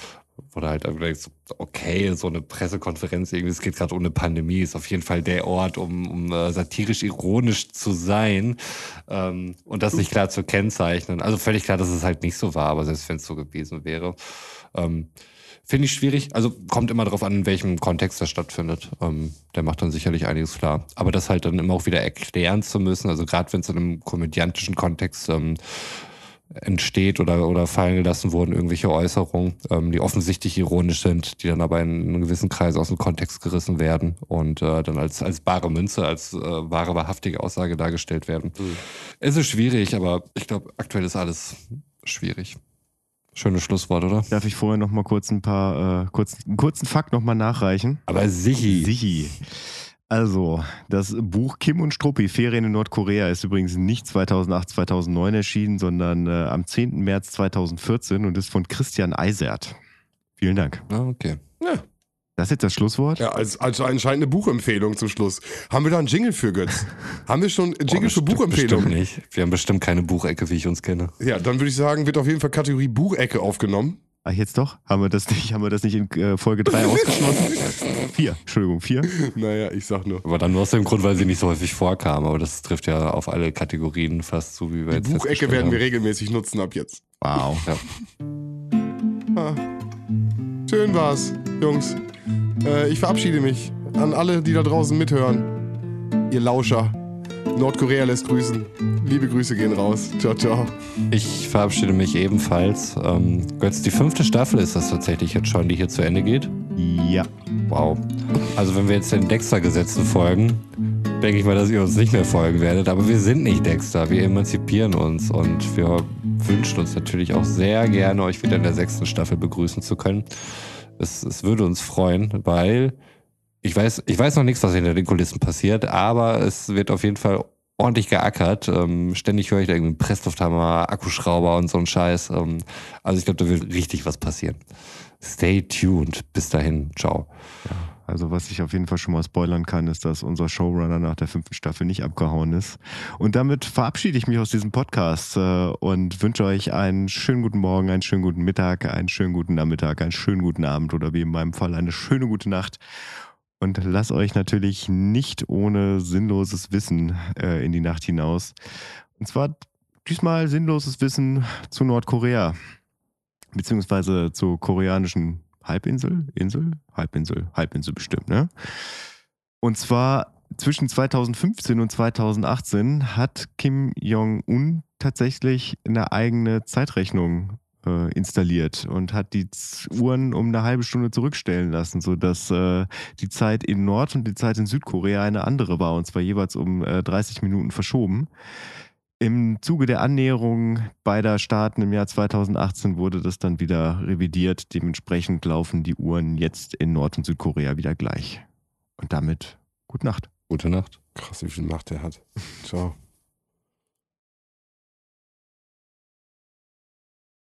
Oder halt okay, so eine Pressekonferenz, irgendwie, es geht gerade eine Pandemie, ist auf jeden Fall der Ort, um, um äh, satirisch-ironisch zu sein ähm, und das nicht klar zu kennzeichnen. Also völlig klar, dass es halt nicht so war, aber selbst wenn es so gewesen wäre. Ähm, Finde ich schwierig. Also kommt immer darauf an, in welchem Kontext das stattfindet. Ähm, der macht dann sicherlich einiges klar. Aber das halt dann immer auch wieder erklären zu müssen, also gerade wenn es in einem komödiantischen Kontext ähm, entsteht oder, oder fallen gelassen wurden, irgendwelche Äußerungen, ähm, die offensichtlich ironisch sind, die dann aber in einem gewissen Kreis aus dem Kontext gerissen werden und äh, dann als, als bare Münze, als äh, wahre, wahrhaftige Aussage dargestellt werden. Mhm. Es ist schwierig, aber ich glaube, aktuell ist alles schwierig. Schönes Schlusswort, oder? Darf ich vorher noch mal kurz ein paar, äh, kurz, einen kurzen Fakt noch mal nachreichen? Aber sichi. Sichi. Also, das Buch Kim und Struppi, Ferien in Nordkorea, ist übrigens nicht 2008, 2009 erschienen, sondern äh, am 10. März 2014 und ist von Christian Eisert. Vielen Dank. Ah, okay. Das ist jetzt das Schlusswort? Ja, als, als anscheinend eine Buchempfehlung zum Schluss. Haben wir da einen Jingle für, Götz? Haben wir schon einen Jingle Oh, für Buchempfehlungen? Bestimmt nicht. Wir haben bestimmt keine Buchecke, wie ich uns kenne. Ja, dann würde ich sagen, wird auf jeden Fall Kategorie Buchecke aufgenommen. Ach, jetzt doch? Haben wir das nicht, haben wir das nicht in äh, Folge 3 ausgeschlossen? vier, Entschuldigung, vier. Naja, ich sag nur. Aber dann nur aus dem Grund, weil sie nicht so häufig vorkam. Aber das trifft ja auf alle Kategorien fast zu, wie wir Die jetzt Buchecke werden wir regelmäßig nutzen ab jetzt. Wow. Ja. Ah. Schön war's, Jungs. Äh, ich verabschiede mich an alle, die da draußen mithören. Ihr Lauscher. Nordkorea lässt grüßen. Liebe Grüße gehen raus. Ciao, ciao. Ich verabschiede mich ebenfalls. Ähm, Götz, die fünfte Staffel ist das tatsächlich jetzt schon, die hier zu Ende geht. Ja. Wow. Also wenn wir jetzt den Dexter-Gesetzen folgen, denke ich mal, dass ihr uns nicht mehr folgen werdet. Aber wir sind nicht Dexter. Wir emanzipieren uns und wir wünschen uns natürlich auch sehr gerne, euch wieder in der sechsten Staffel begrüßen zu können. Es, es würde uns freuen, weil ich weiß, ich weiß noch nichts, was hinter den Kulissen passiert, aber es wird auf jeden Fall ordentlich geackert. Ähm, ständig höre ich da irgendwie Presslufthammer, Akkuschrauber und so einen Scheiß. Ähm, also ich glaube, da wird richtig was passieren. Stay tuned. Bis dahin. Ciao. Also was ich auf jeden Fall schon mal spoilern kann, ist, dass unser Showrunner nach der fünften Staffel nicht abgehauen ist. Und damit verabschiede ich mich aus diesem Podcast äh, und wünsche euch einen schönen guten Morgen, einen schönen guten Mittag, einen schönen guten Nachmittag, einen schönen guten Abend oder wie in meinem Fall eine schöne gute Nacht. Und lasst euch natürlich nicht ohne sinnloses Wissen äh, in die Nacht hinaus. Und zwar diesmal sinnloses Wissen zu Nordkorea, beziehungsweise zur koreanischen Halbinsel, Insel, Halbinsel, Halbinsel bestimmt, ne? Und zwar zwischen 2015 und 2018 hat Kim Jong-un tatsächlich eine eigene Zeitrechnung äh, installiert und hat die Uhren um eine halbe Stunde zurückstellen lassen, sodass äh, die Zeit in Nord- und die Zeit in Südkorea eine andere war, und zwar jeweils um äh, 30 Minuten verschoben. Im Zuge der Annäherung beider Staaten im Jahr 2018 wurde das dann wieder revidiert. Dementsprechend laufen die Uhren jetzt in Nord- und Südkorea wieder gleich. Und damit gute Nacht. Gute Nacht. Krass, wie viel Macht er hat. Ciao.